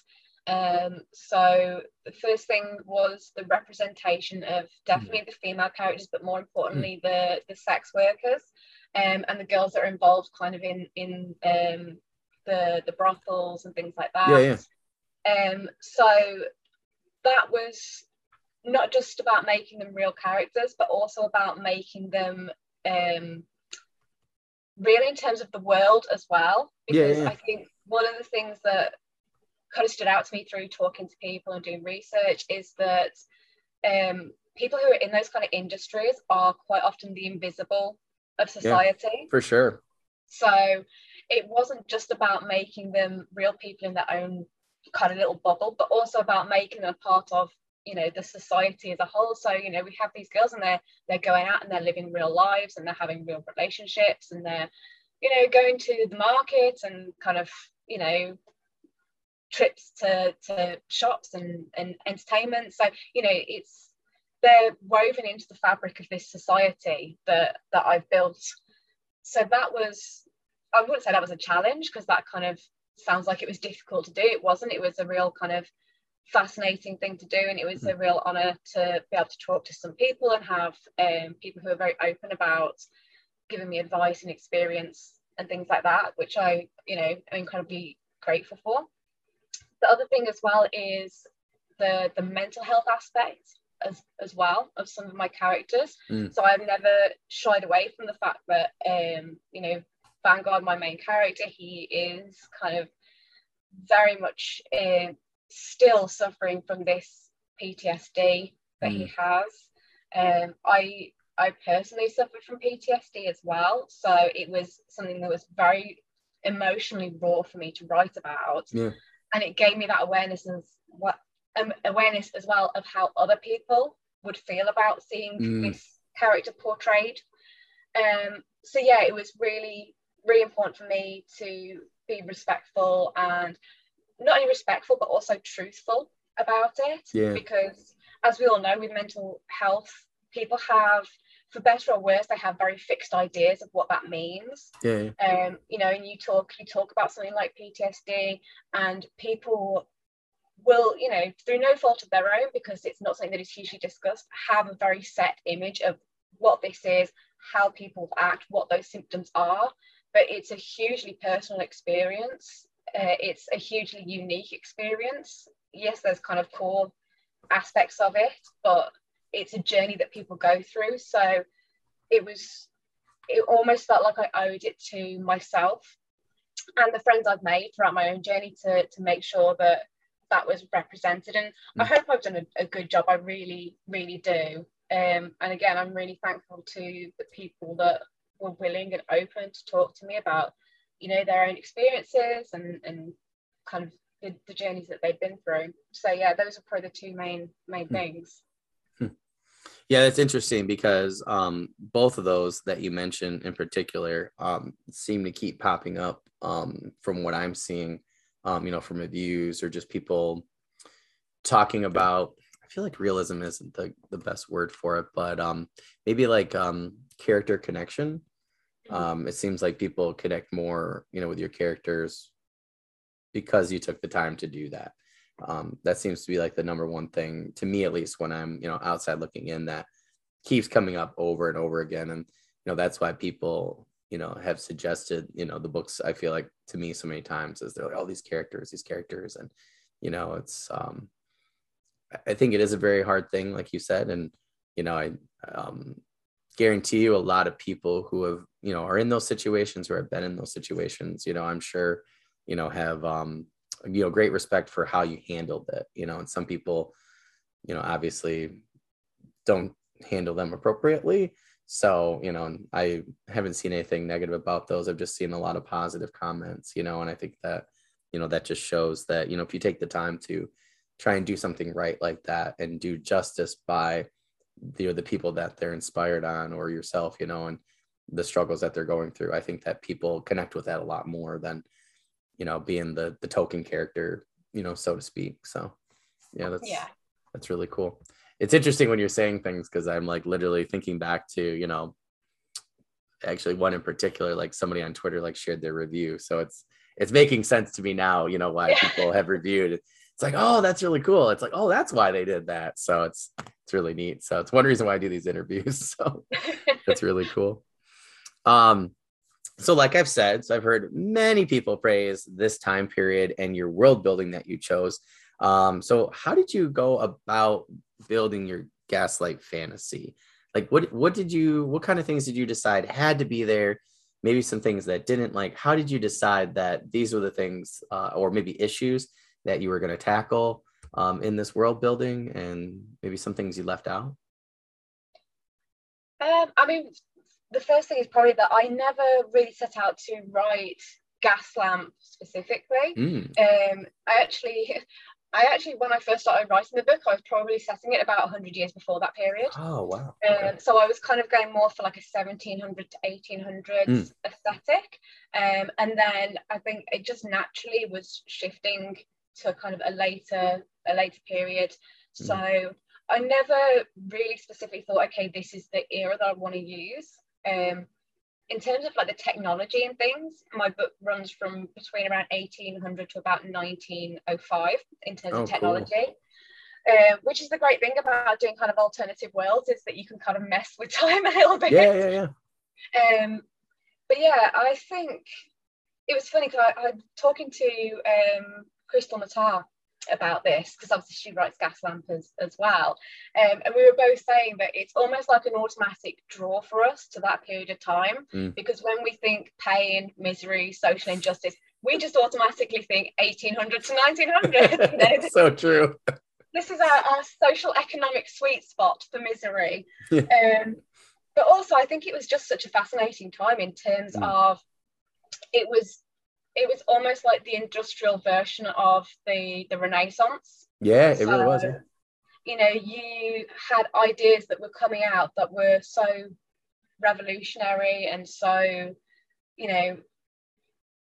um, so the first thing was the representation of definitely mm. the female characters, but more importantly, mm. the the sex workers um, and the girls that are involved, kind of in in um, the the brothels and things like that. Yeah, yeah. Um, so that was not just about making them real characters, but also about making them um, real in terms of the world as well. Because yeah, yeah. I think one of the things that kind of stood out to me through talking to people and doing research is that um, people who are in those kind of industries are quite often the invisible of society. Yeah, for sure. So it wasn't just about making them real people in their own kind of little bubble, but also about making them part of you know the society as a whole. So you know we have these girls and they're they're going out and they're living real lives and they're having real relationships and they're you know going to the market and kind of you know trips to to shops and and entertainment. So you know it's they're woven into the fabric of this society that that I've built. So that was I wouldn't say that was a challenge because that kind of sounds like it was difficult to do. It wasn't. It was a real kind of fascinating thing to do, and it was a real honor to be able to talk to some people and have um, people who are very open about giving me advice and experience and things like that, which I, you know, I'm incredibly grateful for. The other thing as well is the the mental health aspect as as well of some of my characters. Mm. So I've never shied away from the fact that um, you know Vanguard, my main character, he is kind of very much uh, still suffering from this PTSD that mm. he has. Um, I I personally suffered from PTSD as well, so it was something that was very emotionally raw for me to write about, yeah. and it gave me that awareness of what um, awareness as well of how other people would feel about seeing mm. this character portrayed. Um, so yeah, it was really, really important for me to be respectful and not only respectful but also truthful about it. Yeah. Because as we all know, with mental health, people have, for better or worse, they have very fixed ideas of what that means. Yeah. Um, you know, and you talk, you talk about something like PTSD, and people will, you know, through no fault of their own, because it's not something that is hugely discussed, have a very set image of what this is, how people act, what those symptoms are. But it's a hugely personal experience. Uh, it's a hugely unique experience. Yes, there's kind of core aspects of it, but it's a journey that people go through. So it was, it almost felt like I owed it to myself and the friends I've made throughout my own journey to, to make sure that that was represented. And mm. I hope I've done a, a, good job. I really, really do. Um, and again, I'm really thankful to the people that were willing and open to talk to me about, you know, their own experiences and, and kind of the, the journeys that they've been through. So yeah, those are probably the two main main hmm. things. Hmm. Yeah, that's interesting because um, both of those that you mentioned in particular um, seem to keep popping up um, from what I'm seeing, um, you know, from reviews or just people talking about. I feel like realism isn't the, the best word for it, but um, maybe like um, character connection. Hmm. Um, it seems like people connect more, you know, with your characters because you took the time to do that. Um, that seems to be like the number one thing to me, at least when I'm, you know, outside looking in that keeps coming up over and over again. And, you know, that's why people, you know, have suggested, you know, the books I feel like to me so many times is they're like, oh, these characters, these characters. And, you know, it's, um, I think it is a very hard thing, like you said. And, you know, I, um, guarantee you a lot of people who have, you know, are in those situations or have been in those situations, you know, I'm sure, you know have um you know great respect for how you handled it you know and some people you know obviously don't handle them appropriately so you know i haven't seen anything negative about those i've just seen a lot of positive comments you know and i think that you know that just shows that you know if you take the time to try and do something right like that and do justice by you know, the people that they're inspired on or yourself you know and the struggles that they're going through i think that people connect with that a lot more than you know, being the the token character, you know, so to speak. So yeah, that's yeah. that's really cool. It's interesting when you're saying things because I'm like literally thinking back to, you know, actually one in particular, like somebody on Twitter like shared their review. So it's it's making sense to me now, you know, why people have reviewed it. It's like, oh, that's really cool. It's like, oh, that's why they did that. So it's it's really neat. So it's one reason why I do these interviews. So that's really cool. Um, so, like I've said, so I've heard many people praise this time period and your world building that you chose. Um, so, how did you go about building your gaslight fantasy? Like, what what did you? What kind of things did you decide had to be there? Maybe some things that didn't. Like, how did you decide that these were the things, uh, or maybe issues that you were going to tackle um, in this world building, and maybe some things you left out? Um, I mean, the first thing is probably that I never really set out to write Gaslamp specifically. Mm. Um, I actually, I actually, when I first started writing the book, I was probably setting it about 100 years before that period. Oh, wow. Um, So I was kind of going more for like a 1700 to 1800s mm. aesthetic. Um, and then I think it just naturally was shifting to kind of a later, a later period. Mm. So I never really specifically thought, okay, this is the era that I want to use. Um, in terms of like the technology and things, my book runs from between around 1800 to about 1905 in terms oh, of technology. Cool. Uh, which is the great thing about doing kind of alternative worlds is that you can kind of mess with time a little bit. Yeah, yeah, yeah. Um, but yeah, I think it was funny because I, I'm talking to um, Krystle Matar about this because obviously she writes Gaslamp as, as well. Um, and we were both saying that it's almost like an automatic draw for us to that period of time mm. because when we think pain, misery, social injustice, we just automatically think 1800 to 1900. you so true. This is our, our, social economic sweet spot for misery. um, but also, I think it was just such a fascinating time in terms mm. of it was it was almost like the industrial version of the the Renaissance. Yeah, it so, really was. Yeah. you know you had ideas that were coming out that were so revolutionary and so you know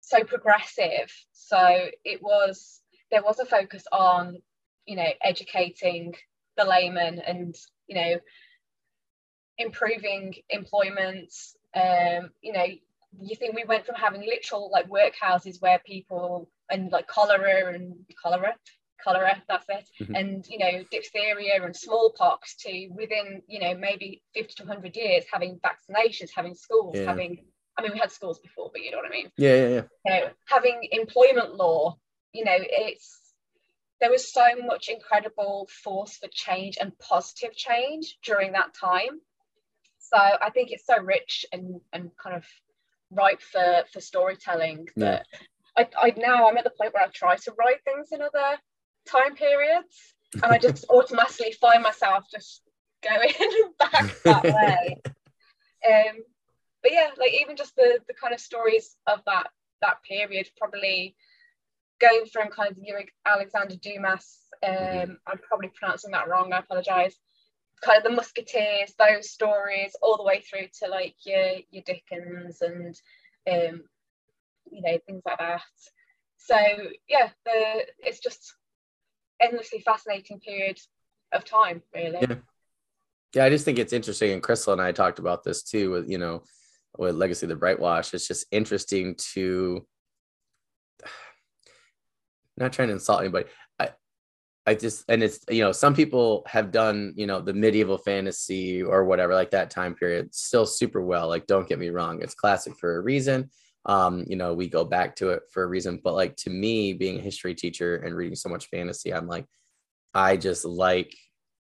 so progressive so it was there was a focus on you know educating the layman and you know improving employment um you know you think we went from having literal like workhouses where people and like cholera and cholera cholera that's it mm-hmm. and you know diphtheria and smallpox to within you know maybe 50 to 100 years having vaccinations having schools yeah. having i mean we had schools before but you know what i mean yeah yeah, yeah. You know, having employment law you know it's there was so much incredible force for change and positive change during that time so i think it's so rich and and kind of ripe for for storytelling that yeah. I, I now I'm at the point where I try to write things in other time periods and I just automatically find myself just going back that way. Um, but yeah, like even just the the kind of stories of that that period, probably going from kind of Alexander Dumas, mm-hmm. um, I'm probably pronouncing that wrong, I apologize. Kind of the Musketeers, those stories, all the way through to like your your Dickens and um, you know things like that. So yeah, the it's just endlessly fascinating period of time, really. Yeah. Yeah, I just think it's interesting. And Krystle and I talked about this too with, you know, with Legacy of the Brightwash. It's just interesting to not trying to insult anybody. I just and it's you know, some people have done, you know, the medieval fantasy or whatever, like that time period, still super well. Like, don't get me wrong, it's classic for a reason um you know we go back to it for a reason but like to me being a history teacher and reading so much fantasy i'm like i just like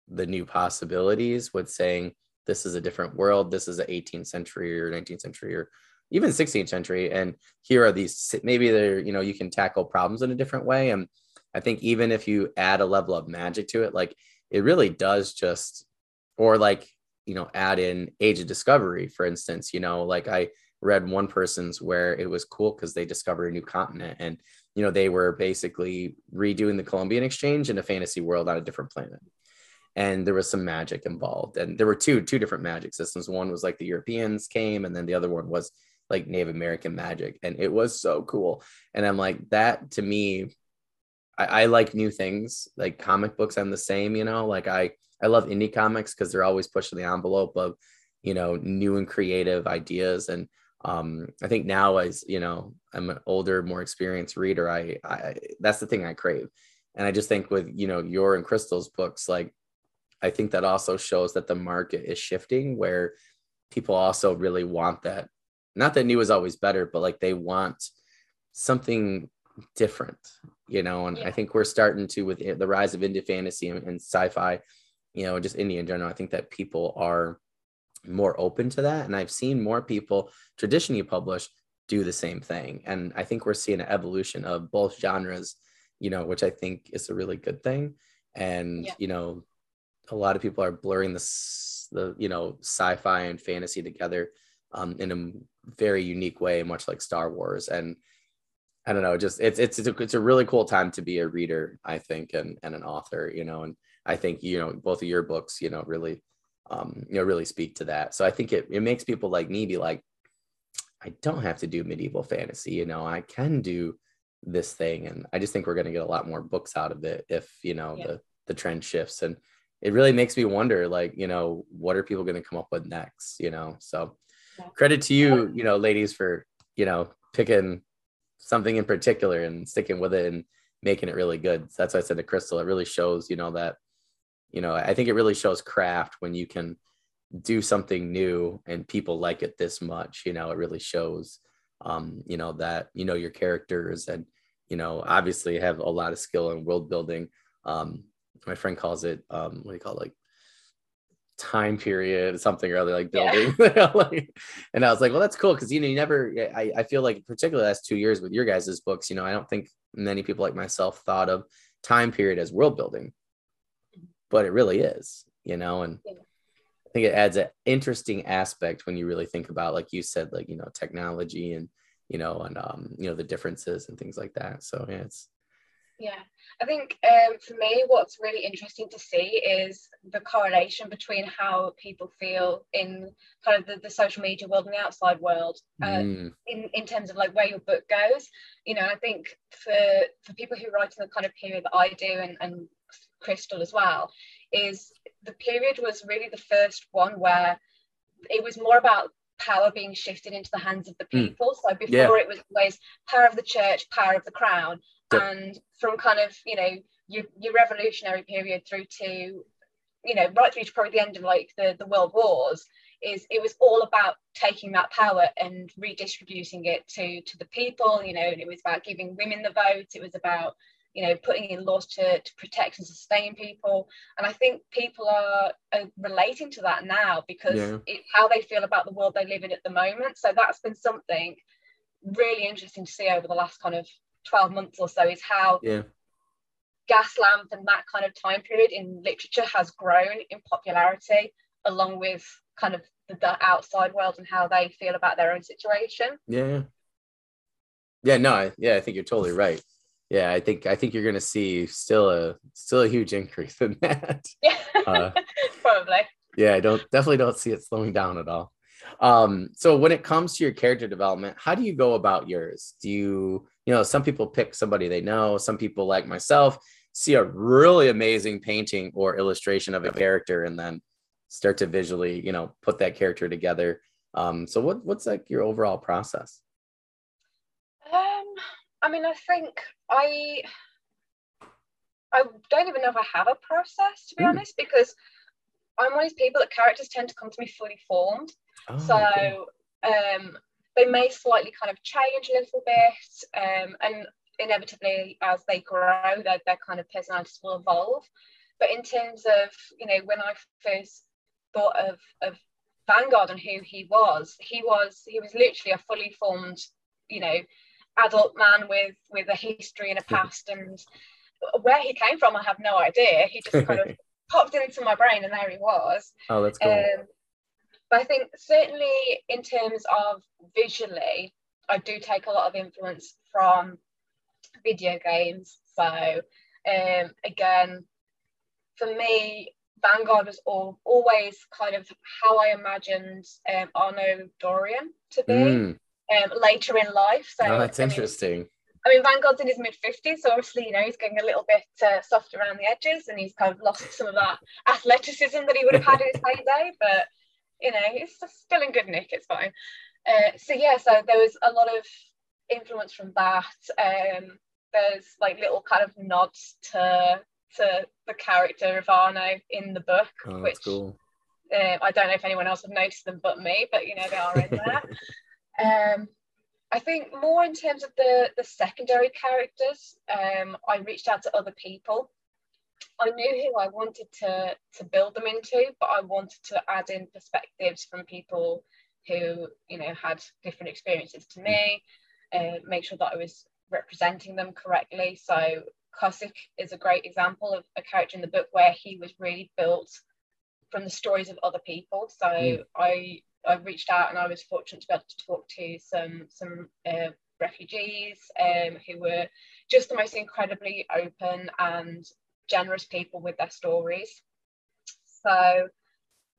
the new possibilities with saying this is a different world this is an 18th century or 19th century or even 16th century and here are these maybe they're you know you can tackle problems in a different way and i think even if you add a level of magic to it like it really does just or like you know add in age of discovery for instance you know like i read one person's where it was cool because they discovered a new continent and you know they were basically redoing the columbian exchange in a fantasy world on a different planet. And there was some magic involved and there were two two different magic systems. One was like the europeans came and then the other one was like native american magic and it was so cool. And i'm like that to me I, I like new things like comic books i'm the same you know like i i love indie comics because they're always pushing the envelope of you know new and creative ideas and um, I think now as you know, I'm an older, more experienced reader. I, I that's the thing I crave, and I just think with you know your and Krystle's books, like I think that also shows that the market is shifting where people also really want that. Not that new is always better, but like they want something different, you know. And yeah. I think we're starting to with the rise of indie fantasy and, and sci-fi, you know, just indie in general. I think that people are more open to that. And I've seen more people traditionally publish do the same thing. And I think we're seeing an evolution of both genres, you know, which I think is a really good thing. And, yeah. you know, a lot of people are blurring this, the, you know, sci-fi and fantasy together um, in a very unique way, much like Star Wars. And I don't know, just it's, it's, it's a, it's a really cool time to be a reader, I think, and, and an author, you know, and I think, you know, both of your books, you know, really um, you know, really speak to that. So I think it, it makes people like me be like, I don't have to do medieval fantasy, you know, I can do this thing. And I just think we're going to get a lot more books out of it if, you know, yeah. the, the trend shifts. And it really makes me wonder, like, you know, what are people going to come up with next, you know? So yeah. credit to you, you know, ladies for, you know, picking something in particular and sticking with it and making it really good. That's why I said to Krystle, it really shows, you know, that you know i think it really shows craft when you can do something new and people like it this much you know it really shows um you know that you know your characters and you know obviously have a lot of skill in world building. Um my friend calls it um what do you call it? Like time period something or other like building yeah. and i was like well that's cool because you know you never I, I feel like particularly last two years with your guys' books you know i don't think many people like myself thought of time period as world building but it really is, you know, and yeah. I think it adds an interesting aspect when you really think about, like you said, like, you know, technology and, you know, and, um, you know, the differences and things like that. So yeah, it's, Yeah, I think um, for me, what's really interesting to see is the correlation between how people feel in kind of the, the social media world and the outside world, uh, mm. in in terms of like where your book goes. You know, I think for for people who write in the kind of period that I do, and, and Krystle as well, is the period was really the first one where it was more about power being shifted into the hands of the hmm. people. Mm. So before yeah. it was always power of the church, power of the crown, yep. and from kind of you know your, your revolutionary period through to you know right through to probably the end of like the the world wars is it was all about taking that power and redistributing it to to the people you know and it was about giving women the vote it was about you know putting in laws to, to protect and sustain people. And i think people are, are relating to that now because yeah. it's how they feel about the world they live in at the moment. So that's been something really interesting to see over the last kind of 12 months or so is how yeah. Gaslamp and that kind of time period in literature has grown in popularity along with kind of the, the outside world and how they feel about their own situation. Yeah. Yeah no yeah i think you're totally right yeah i think i think you're going to see still a still a huge increase in that. Yeah uh, probably. yeah i don't definitely don't see it slowing down at all. Um so when it comes to your character development how do you go about yours? Do you you know some people pick somebody they know some people like myself see a really amazing painting or illustration of a character and then start to visually you know put that character together. Um so what what's like your overall process? Um i mean i think i i don't even know if i have a process to be mm. honest because i'm one of these people that characters tend to come to me fully formed. Oh, so um they may slightly kind of change a little bit um, and inevitably as they grow their, their kind of personalities will evolve. But in terms of you know when i first thought of of vanguard and who he was he was he was literally a fully formed you know adult man with with a history and a past and where he came from i have no idea. He just kind of popped into my brain and there he was. Oh that's cool. Um, but I think certainly in terms of visually, I do take a lot of influence from video games. So um, again, for me, Vanguard was all, always kind of how I imagined um, Arno Dorian to be. Mm. Um, later in life. So oh, that's I interesting. I mean, Vanguard's in his mid 50s, so obviously, you know, he's getting a little bit uh, soft around the edges and he's kind of lost some of that athleticism that he would have had in his heyday. But you know, it's still in good nick, it's fine. Uh, so yeah, so there was a lot of influence from that. Um, there's like little kind of nods to to the character of Arno in the book, oh, which cool. uh, I don't know if anyone else would notice them but me, but you know they are in there. um, I think more in terms of the the secondary characters, um, I reached out to other people I knew who I wanted to to build them into, but I wanted to add in perspectives from people who you know had different experiences to me, uh, make sure that I was representing them correctly. So Kosik is a great example of a character in the book where he was really built from the stories of other people. So mm. I I reached out and I was fortunate to be able to talk to some some uh, refugees um, who were just the most incredibly open and generous people with their stories. So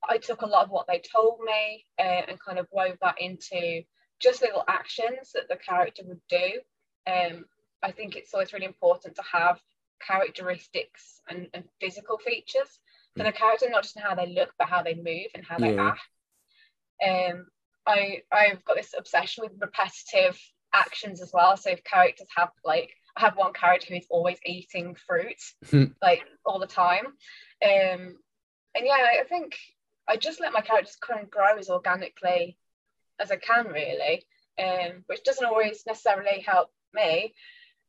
I took a lot of what they told me uh, and kind of wove that into just little actions that the character would do. Um, I think it's always really important to have characteristics and, and physical features for the character, not just in how they look, but how they move and how they act. Um, I I've got this obsession with repetitive actions as well. So if characters have like I have one character who is always eating fruit, hmm. like all the time. Um, and yeah, I think I just let my characters kind of grow as organically as I can, really, um, which doesn't always necessarily help me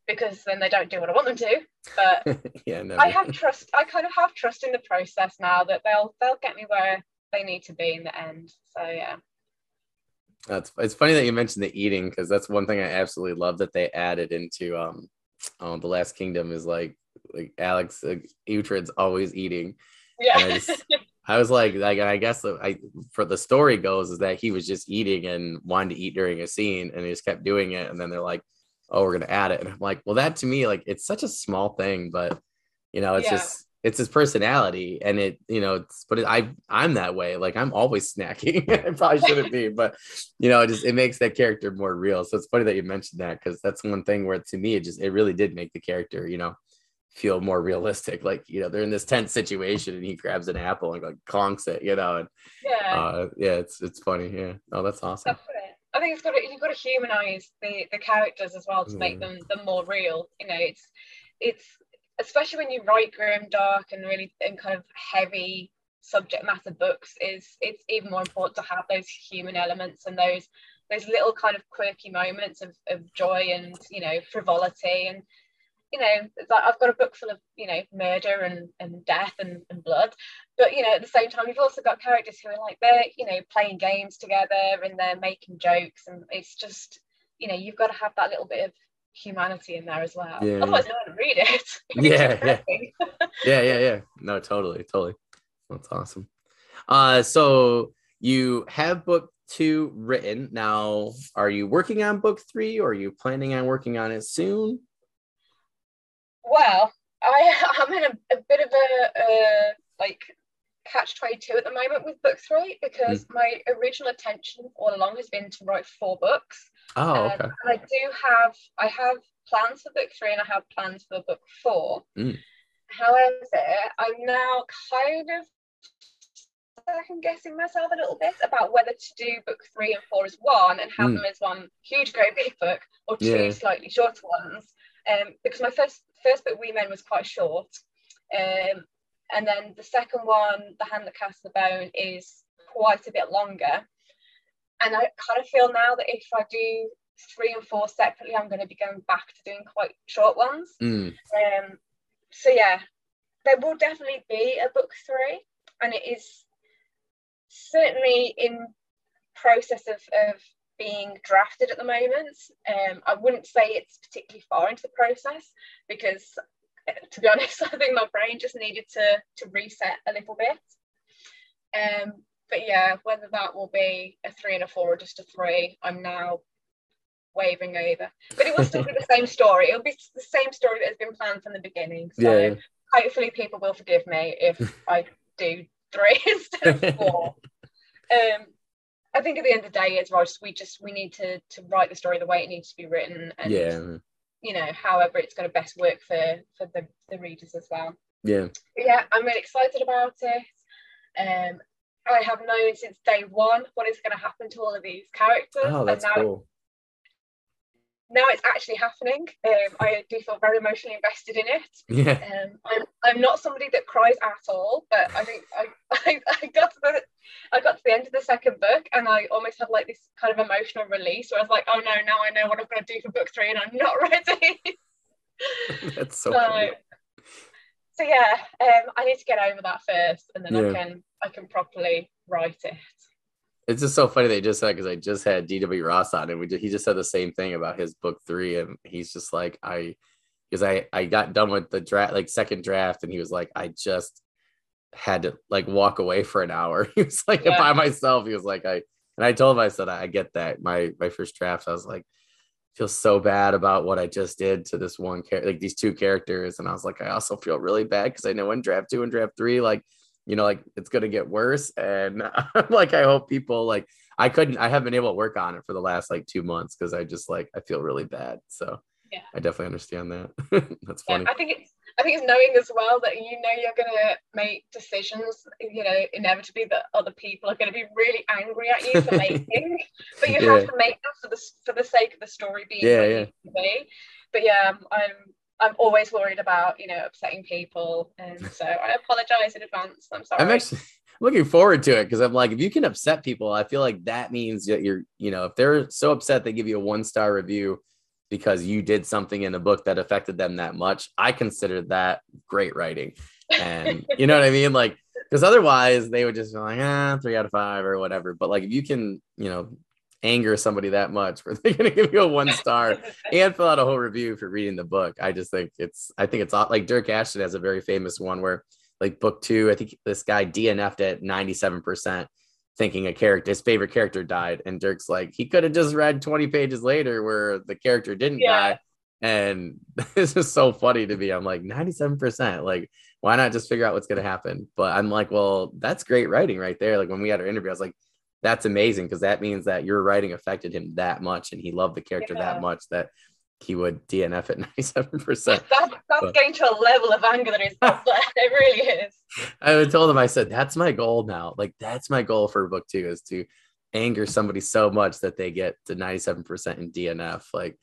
because then they don't do what I want them to. But yeah, no. I have trust. I kind of have trust in the process now that they'll they'll get me where they need to be in the end. So yeah. That's it's funny that you mentioned the eating because that's one thing I absolutely love that they added into um, um the Last Kingdom is like like Alex like, Uhtred's always eating. Yeah. I, just, I, was like like I guess I for the story goes is that he was just eating and wanted to eat during a scene and he just kept doing it and then they're like oh, we're gonna add it, and I'm like, well, that to me, like, it's such a small thing, but you know, it's Yeah. just it's his personality, and it, you know, it's but it, I I'm that way. Like, I'm always snacking. I probably shouldn't be, but you know, it just it makes that character more real. So it's funny that you mentioned that because that's one thing where to me it just it really did make the character, you know, feel more realistic. Like, you know, they're in this tense situation and he grabs an apple and like conks it, you know, and Yeah. uh yeah, it's it's funny. Yeah. Oh, that's awesome. That's. I think it's got to, you've got to humanize the the characters as well to make Mm. them them more real. You know, it's it's especially when you write grim, dark, and really and kind of heavy subject matter books. Is it's even more important to have those human elements and those those little kind of quirky moments of, of joy and you know frivolity and you know like I've got a book full of you know murder and, and death and, and blood but you know at the same time you've also got characters who are like they're you know playing games together and they're making jokes and it's just you know you've got to have that little bit of humanity in there as well Yeah. otherwise no one would read it Yeah, yeah. yeah, yeah, yeah. No, totally, totally. That's awesome. Uh, so you have book two written now. Are you working on book three, or are you planning on working on it soon? well I I'm in a, a bit of a uh, like catch 22 at the moment with book three because my original intention all along has been to write four books Oh, Um, okay. and I do have I have plans for book three and I have plans for book four. Mm. However, I'm now kind of second guessing myself a little bit about whether to do book three and four as one and have Mm. them as one huge great big book or two Yeah. slightly shorter ones. Um, because my first first book We Men was quite short. Um, and then the second one, The Hand That Casts the Bone, is quite a bit longer. And I kind of feel now that if I do three and four separately, I'm going to be going back to doing quite short ones. Mm, Um, so yeah, there will definitely be a book three, and it is certainly in process of, of being drafted at the moment. Um, I wouldn't say it's particularly far into the process because, uh, to be honest, I think my brain just needed to to reset a little bit. Um, but yeah, whether that will be a three and a four or just a three, I'm now wavering over. But it will still be the same story. It'll be the same story that has been planned from the beginning. So yeah. yeah. hopefully people will forgive me if I do three instead of four. Um, I think at the end of the day, it's right. We just we need to to write the story the way it needs to be written, and yeah. you know, however it's going to best work for for the, the readers as well. Yeah. But yeah, I'm really excited about it. Um, I have known since day one what is going to happen to all of these characters, Oh, that's and now cool. now it's actually happening. Um, I do feel very emotionally invested in it. Yeah. Um, I'm, I'm not somebody that cries at all, but I think I, I, I got to the I got to the end of the second book and I almost had like this kind of emotional release where I was like, oh no, now I know what I'm going to do for book three and I'm not ready. that's so so. So yeah, um, I need to get over that first and then Yeah. I can I can properly write it. It's just so funny they just said because I just had DW Ross on and we just, he just said the same thing about his book three and he's just like I because I I got done with the draft like second draft and he was like I just had to like walk away for an hour. He was like Yeah. by myself. He was like I and I told him I said I get that my my first draft I was like feel so bad about what I just did to this one character like these two characters and I was like I also feel really bad because I know in draft two and draft three like you know, like it's gonna get worse. And like I hope people like I couldn't I haven't been able to work on it for the last like two months because I just like I feel really bad. So Yeah. I definitely understand that. That's Yeah, funny. I think it's I think it's knowing as well that you know you're gonna make decisions, you know, inevitably that other people are gonna be really angry at you for making, but you Yeah. have to make them for the for the sake of the story being Yeah, yeah. But yeah, I'm- I'm I'm always worried about you know upsetting people, and so I apologize in advance. I'm sorry. I'm actually looking forward to it because I'm like, if you can upset people, I feel like that means that you're, you know, if they're so upset they give you a one star review because you did something in a book that affected them that much, I consider that great writing. And you know what I mean? Like, because otherwise they would just be like, ah, three out of five or whatever. But like, if you can, you know, anger somebody that much where they're going to give you a one star and fill out a whole review for reading the book. I just think it's I think it's like Dyrk Ashton has a very famous one where like book two, I think this guy DNF'd at 97%. Thinking a character, his favorite character died, and Dyrk's like, he could have just read 20 pages later where the character didn't yeah. die. And this is so funny to me. I'm like 97%. Like, why not just figure out what's gonna happen? But I'm like, well, that's great writing right there. Like when we had our interview, I was like, that's amazing because that means that your writing affected him that much and he loved the character yeah. that much that he would DNF at 97%. That, that's but, getting to a level of anger that is it really is. I told him, I said, that's my goal now. Like that's my goal for book two is to anger somebody so much that they get to 97% in DNF. Like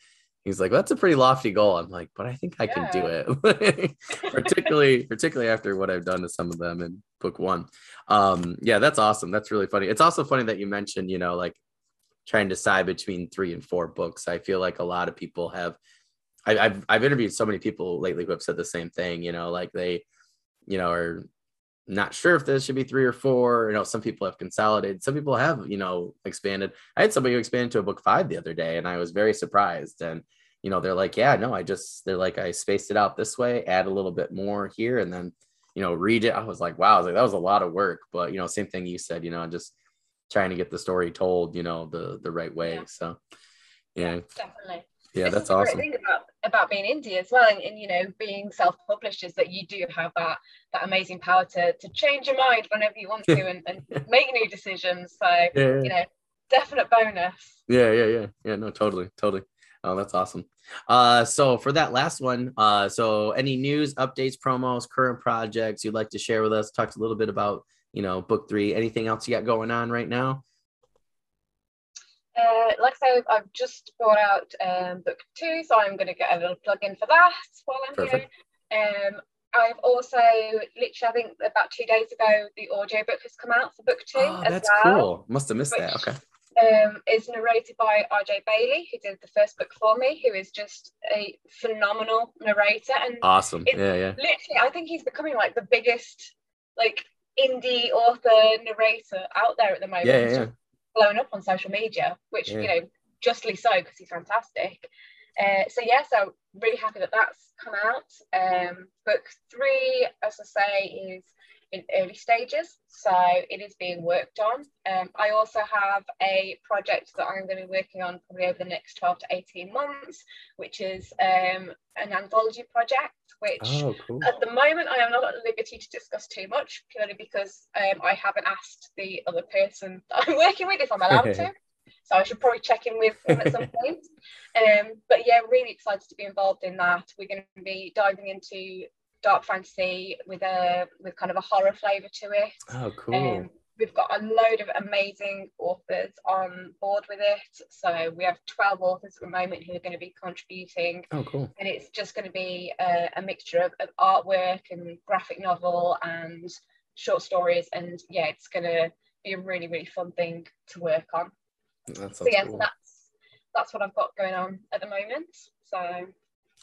he's like, that's a pretty lofty goal. I'm like, but I think I yeah. can do it. particularly, particularly after what I've done to some of them in book one. Um, yeah, that's awesome. That's really funny. It's also funny that you mentioned, you know, like trying to decide between three and four books. I feel like a lot of people have. I, I've I've interviewed so many people lately who have said the same thing. You know, like they, you know, are not sure if this should be three or four. You know, some people have consolidated. Some people have, you know, expanded. I had somebody who expanded to a book five the other day, and I was very surprised. And you know, they're like, yeah, no, I just they're like, I spaced it out this way, add a little bit more here, and then you know, read it. I was like, wow, I was like, that was a lot of work. But you know, same thing you said, you know, just trying to get the story told, you know, the the right way. Yeah. So yeah. Definitely. Yeah, that's awesome. thing about, about being indie as well, and, and you know, being self-published is that you do have that that amazing power to to change your mind whenever you want to and, and make new decisions. So yeah, yeah. you know, definite bonus. Yeah, yeah, yeah, yeah. No, totally, totally. Oh, that's awesome. Uh, so for that last one, uh, so any news, updates, promos, current projects you'd like to share with us? Talked a little bit about you know book three. Anything else you got going on right now? Uh, like I said, I've just brought out um, book two, so I'm going to get a little plug in for that while I'm Perfect. here. Um, I've also literally, I think about two days ago, the audio book has come out for book two. Oh, that's well, cool. Must have missed which, that. Okay. Um, is narrated by RJ Bailey, who did the first book for me, who is just a phenomenal narrator. And awesome. Yeah, yeah. Literally, I think he's becoming like the biggest like indie author narrator out there at the moment. Yeah, yeah blown up on social media, which yeah. you know justly so because he's fantastic. Uh, so yeah, so really happy that that's come out. Um, book three, as I say, is in early stages, so it is being worked on. Um, I also have a project that I'm going to be working on probably over the next 12 to 18 months, which is um, an anthology project. Which oh, cool. at the moment I am not at liberty to discuss too much, purely because um, I haven't asked the other person that I'm working with if I'm allowed to. So I should probably check in with them at some point. Um, but yeah, really excited to be involved in that. We're going to be diving into dark fantasy with a with kind of a horror flavor to it. Oh, cool. Um, we've got a load of amazing authors on board with it. So we have 12 authors at the moment who are going to be contributing. Oh, cool. And it's just going to be a, a mixture of, of, artwork and graphic novel and short stories. And yeah, it's going to be a really, really fun thing to work on. so yeah, cool. that's that's what I've got going on at the moment. So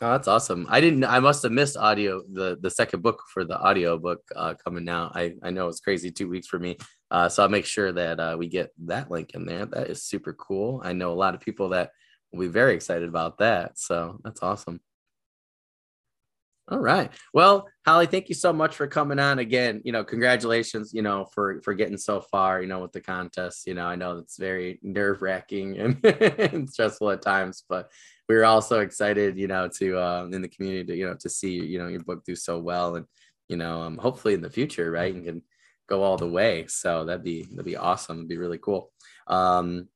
Oh, that's awesome. I didn't I must have missed audio the the second book for the audio book uh, coming out. I I know it's crazy 2 weeks for me. Uh, so I'll make sure that uh, we get that link in there. That is super cool. I know a lot of people that will be very excited about that. So that's awesome. All right. Well, Holly, thank you so much for coming on again. You know, congratulations, you know, for for getting so far, you know, with the contest. You know, I know it's very nerve-wracking and, and stressful at times, but we were also excited, you know, to uh, in the community to, you know, to see, you know, your book do so well and, you know, um, hopefully in the future, right, and can go all the way. So that'd be that'd be awesome. It'd be really cool. Um,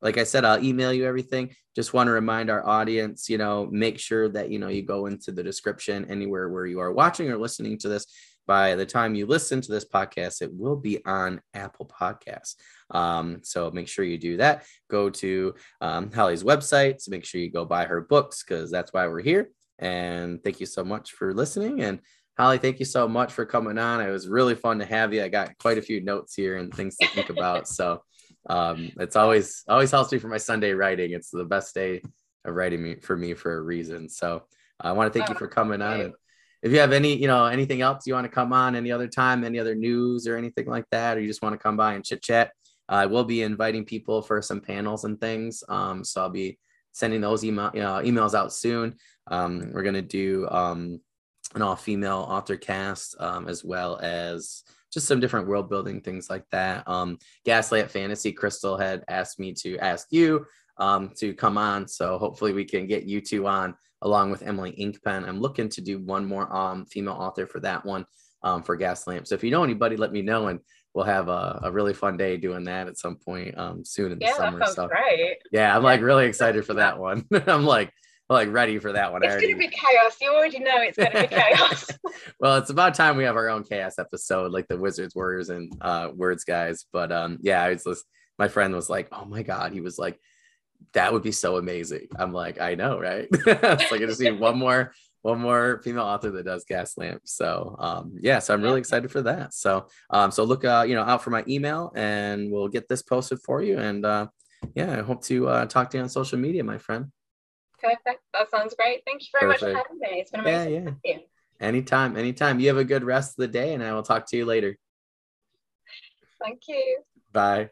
like I said, I'll email you everything. Just want to remind our audience, you know, make sure that, you know, you go into the description anywhere where you are watching or listening to this. By the time you listen to this podcast, it will be on Apple Podcasts. Um, so make sure you do that. Go to um, Holly's website. So make sure you go buy her books because that's why we're here. And thank you so much for listening. And Holly, thank you so much for coming on. It was really fun to have you. I got quite a few notes here and things to think about. So um, it's always always helps me for my Sunday writing. It's the best day of writing me for me for a reason. So I want to thank you for coming on. And if you have any, you know, anything else you want to come on any other time, any other news or anything like that, or you just want to come by and chit chat, I will be inviting people for some panels and things. Um, so I'll be sending those email you know, emails out soon. Um, we're gonna do um, an all female author cast um, as well as just some different world building things like that. Um, Gaslamp Fantasy, Krystle had asked me to ask you um, to come on. So hopefully we can get you two on along with Emily Inkpen. I'm looking to do one more um, female author for that one um, for Gaslamp. So if you know anybody, let me know and we'll have a, a really fun day doing that at some point um, soon in the yeah, summer. That so great. yeah, I'm like really excited for that one. I'm like like ready for that one. It's already... gonna be chaos. You already know it's gonna be chaos. well, it's about time we have our own chaos episode, like the Wizards, Warriors, and uh, Words guys. But um, yeah, I was just, my friend was like, "Oh my god," he was like, "That would be so amazing." I'm like, "I know, right?" it's like I just need one more one more female author that does Gaslamp. So um, yeah, so I'm really excited for that. So um, so look uh, you know out for my email and we'll get this posted for you. And uh, yeah, I hope to uh, talk to you on social media, my friend. Perfect. That sounds great. Thank you very Perfect. much for having me. It's been amazing. Yeah, yeah. Anytime, anytime. You have a good rest of the day, and I will talk to you later. Thank you. Bye.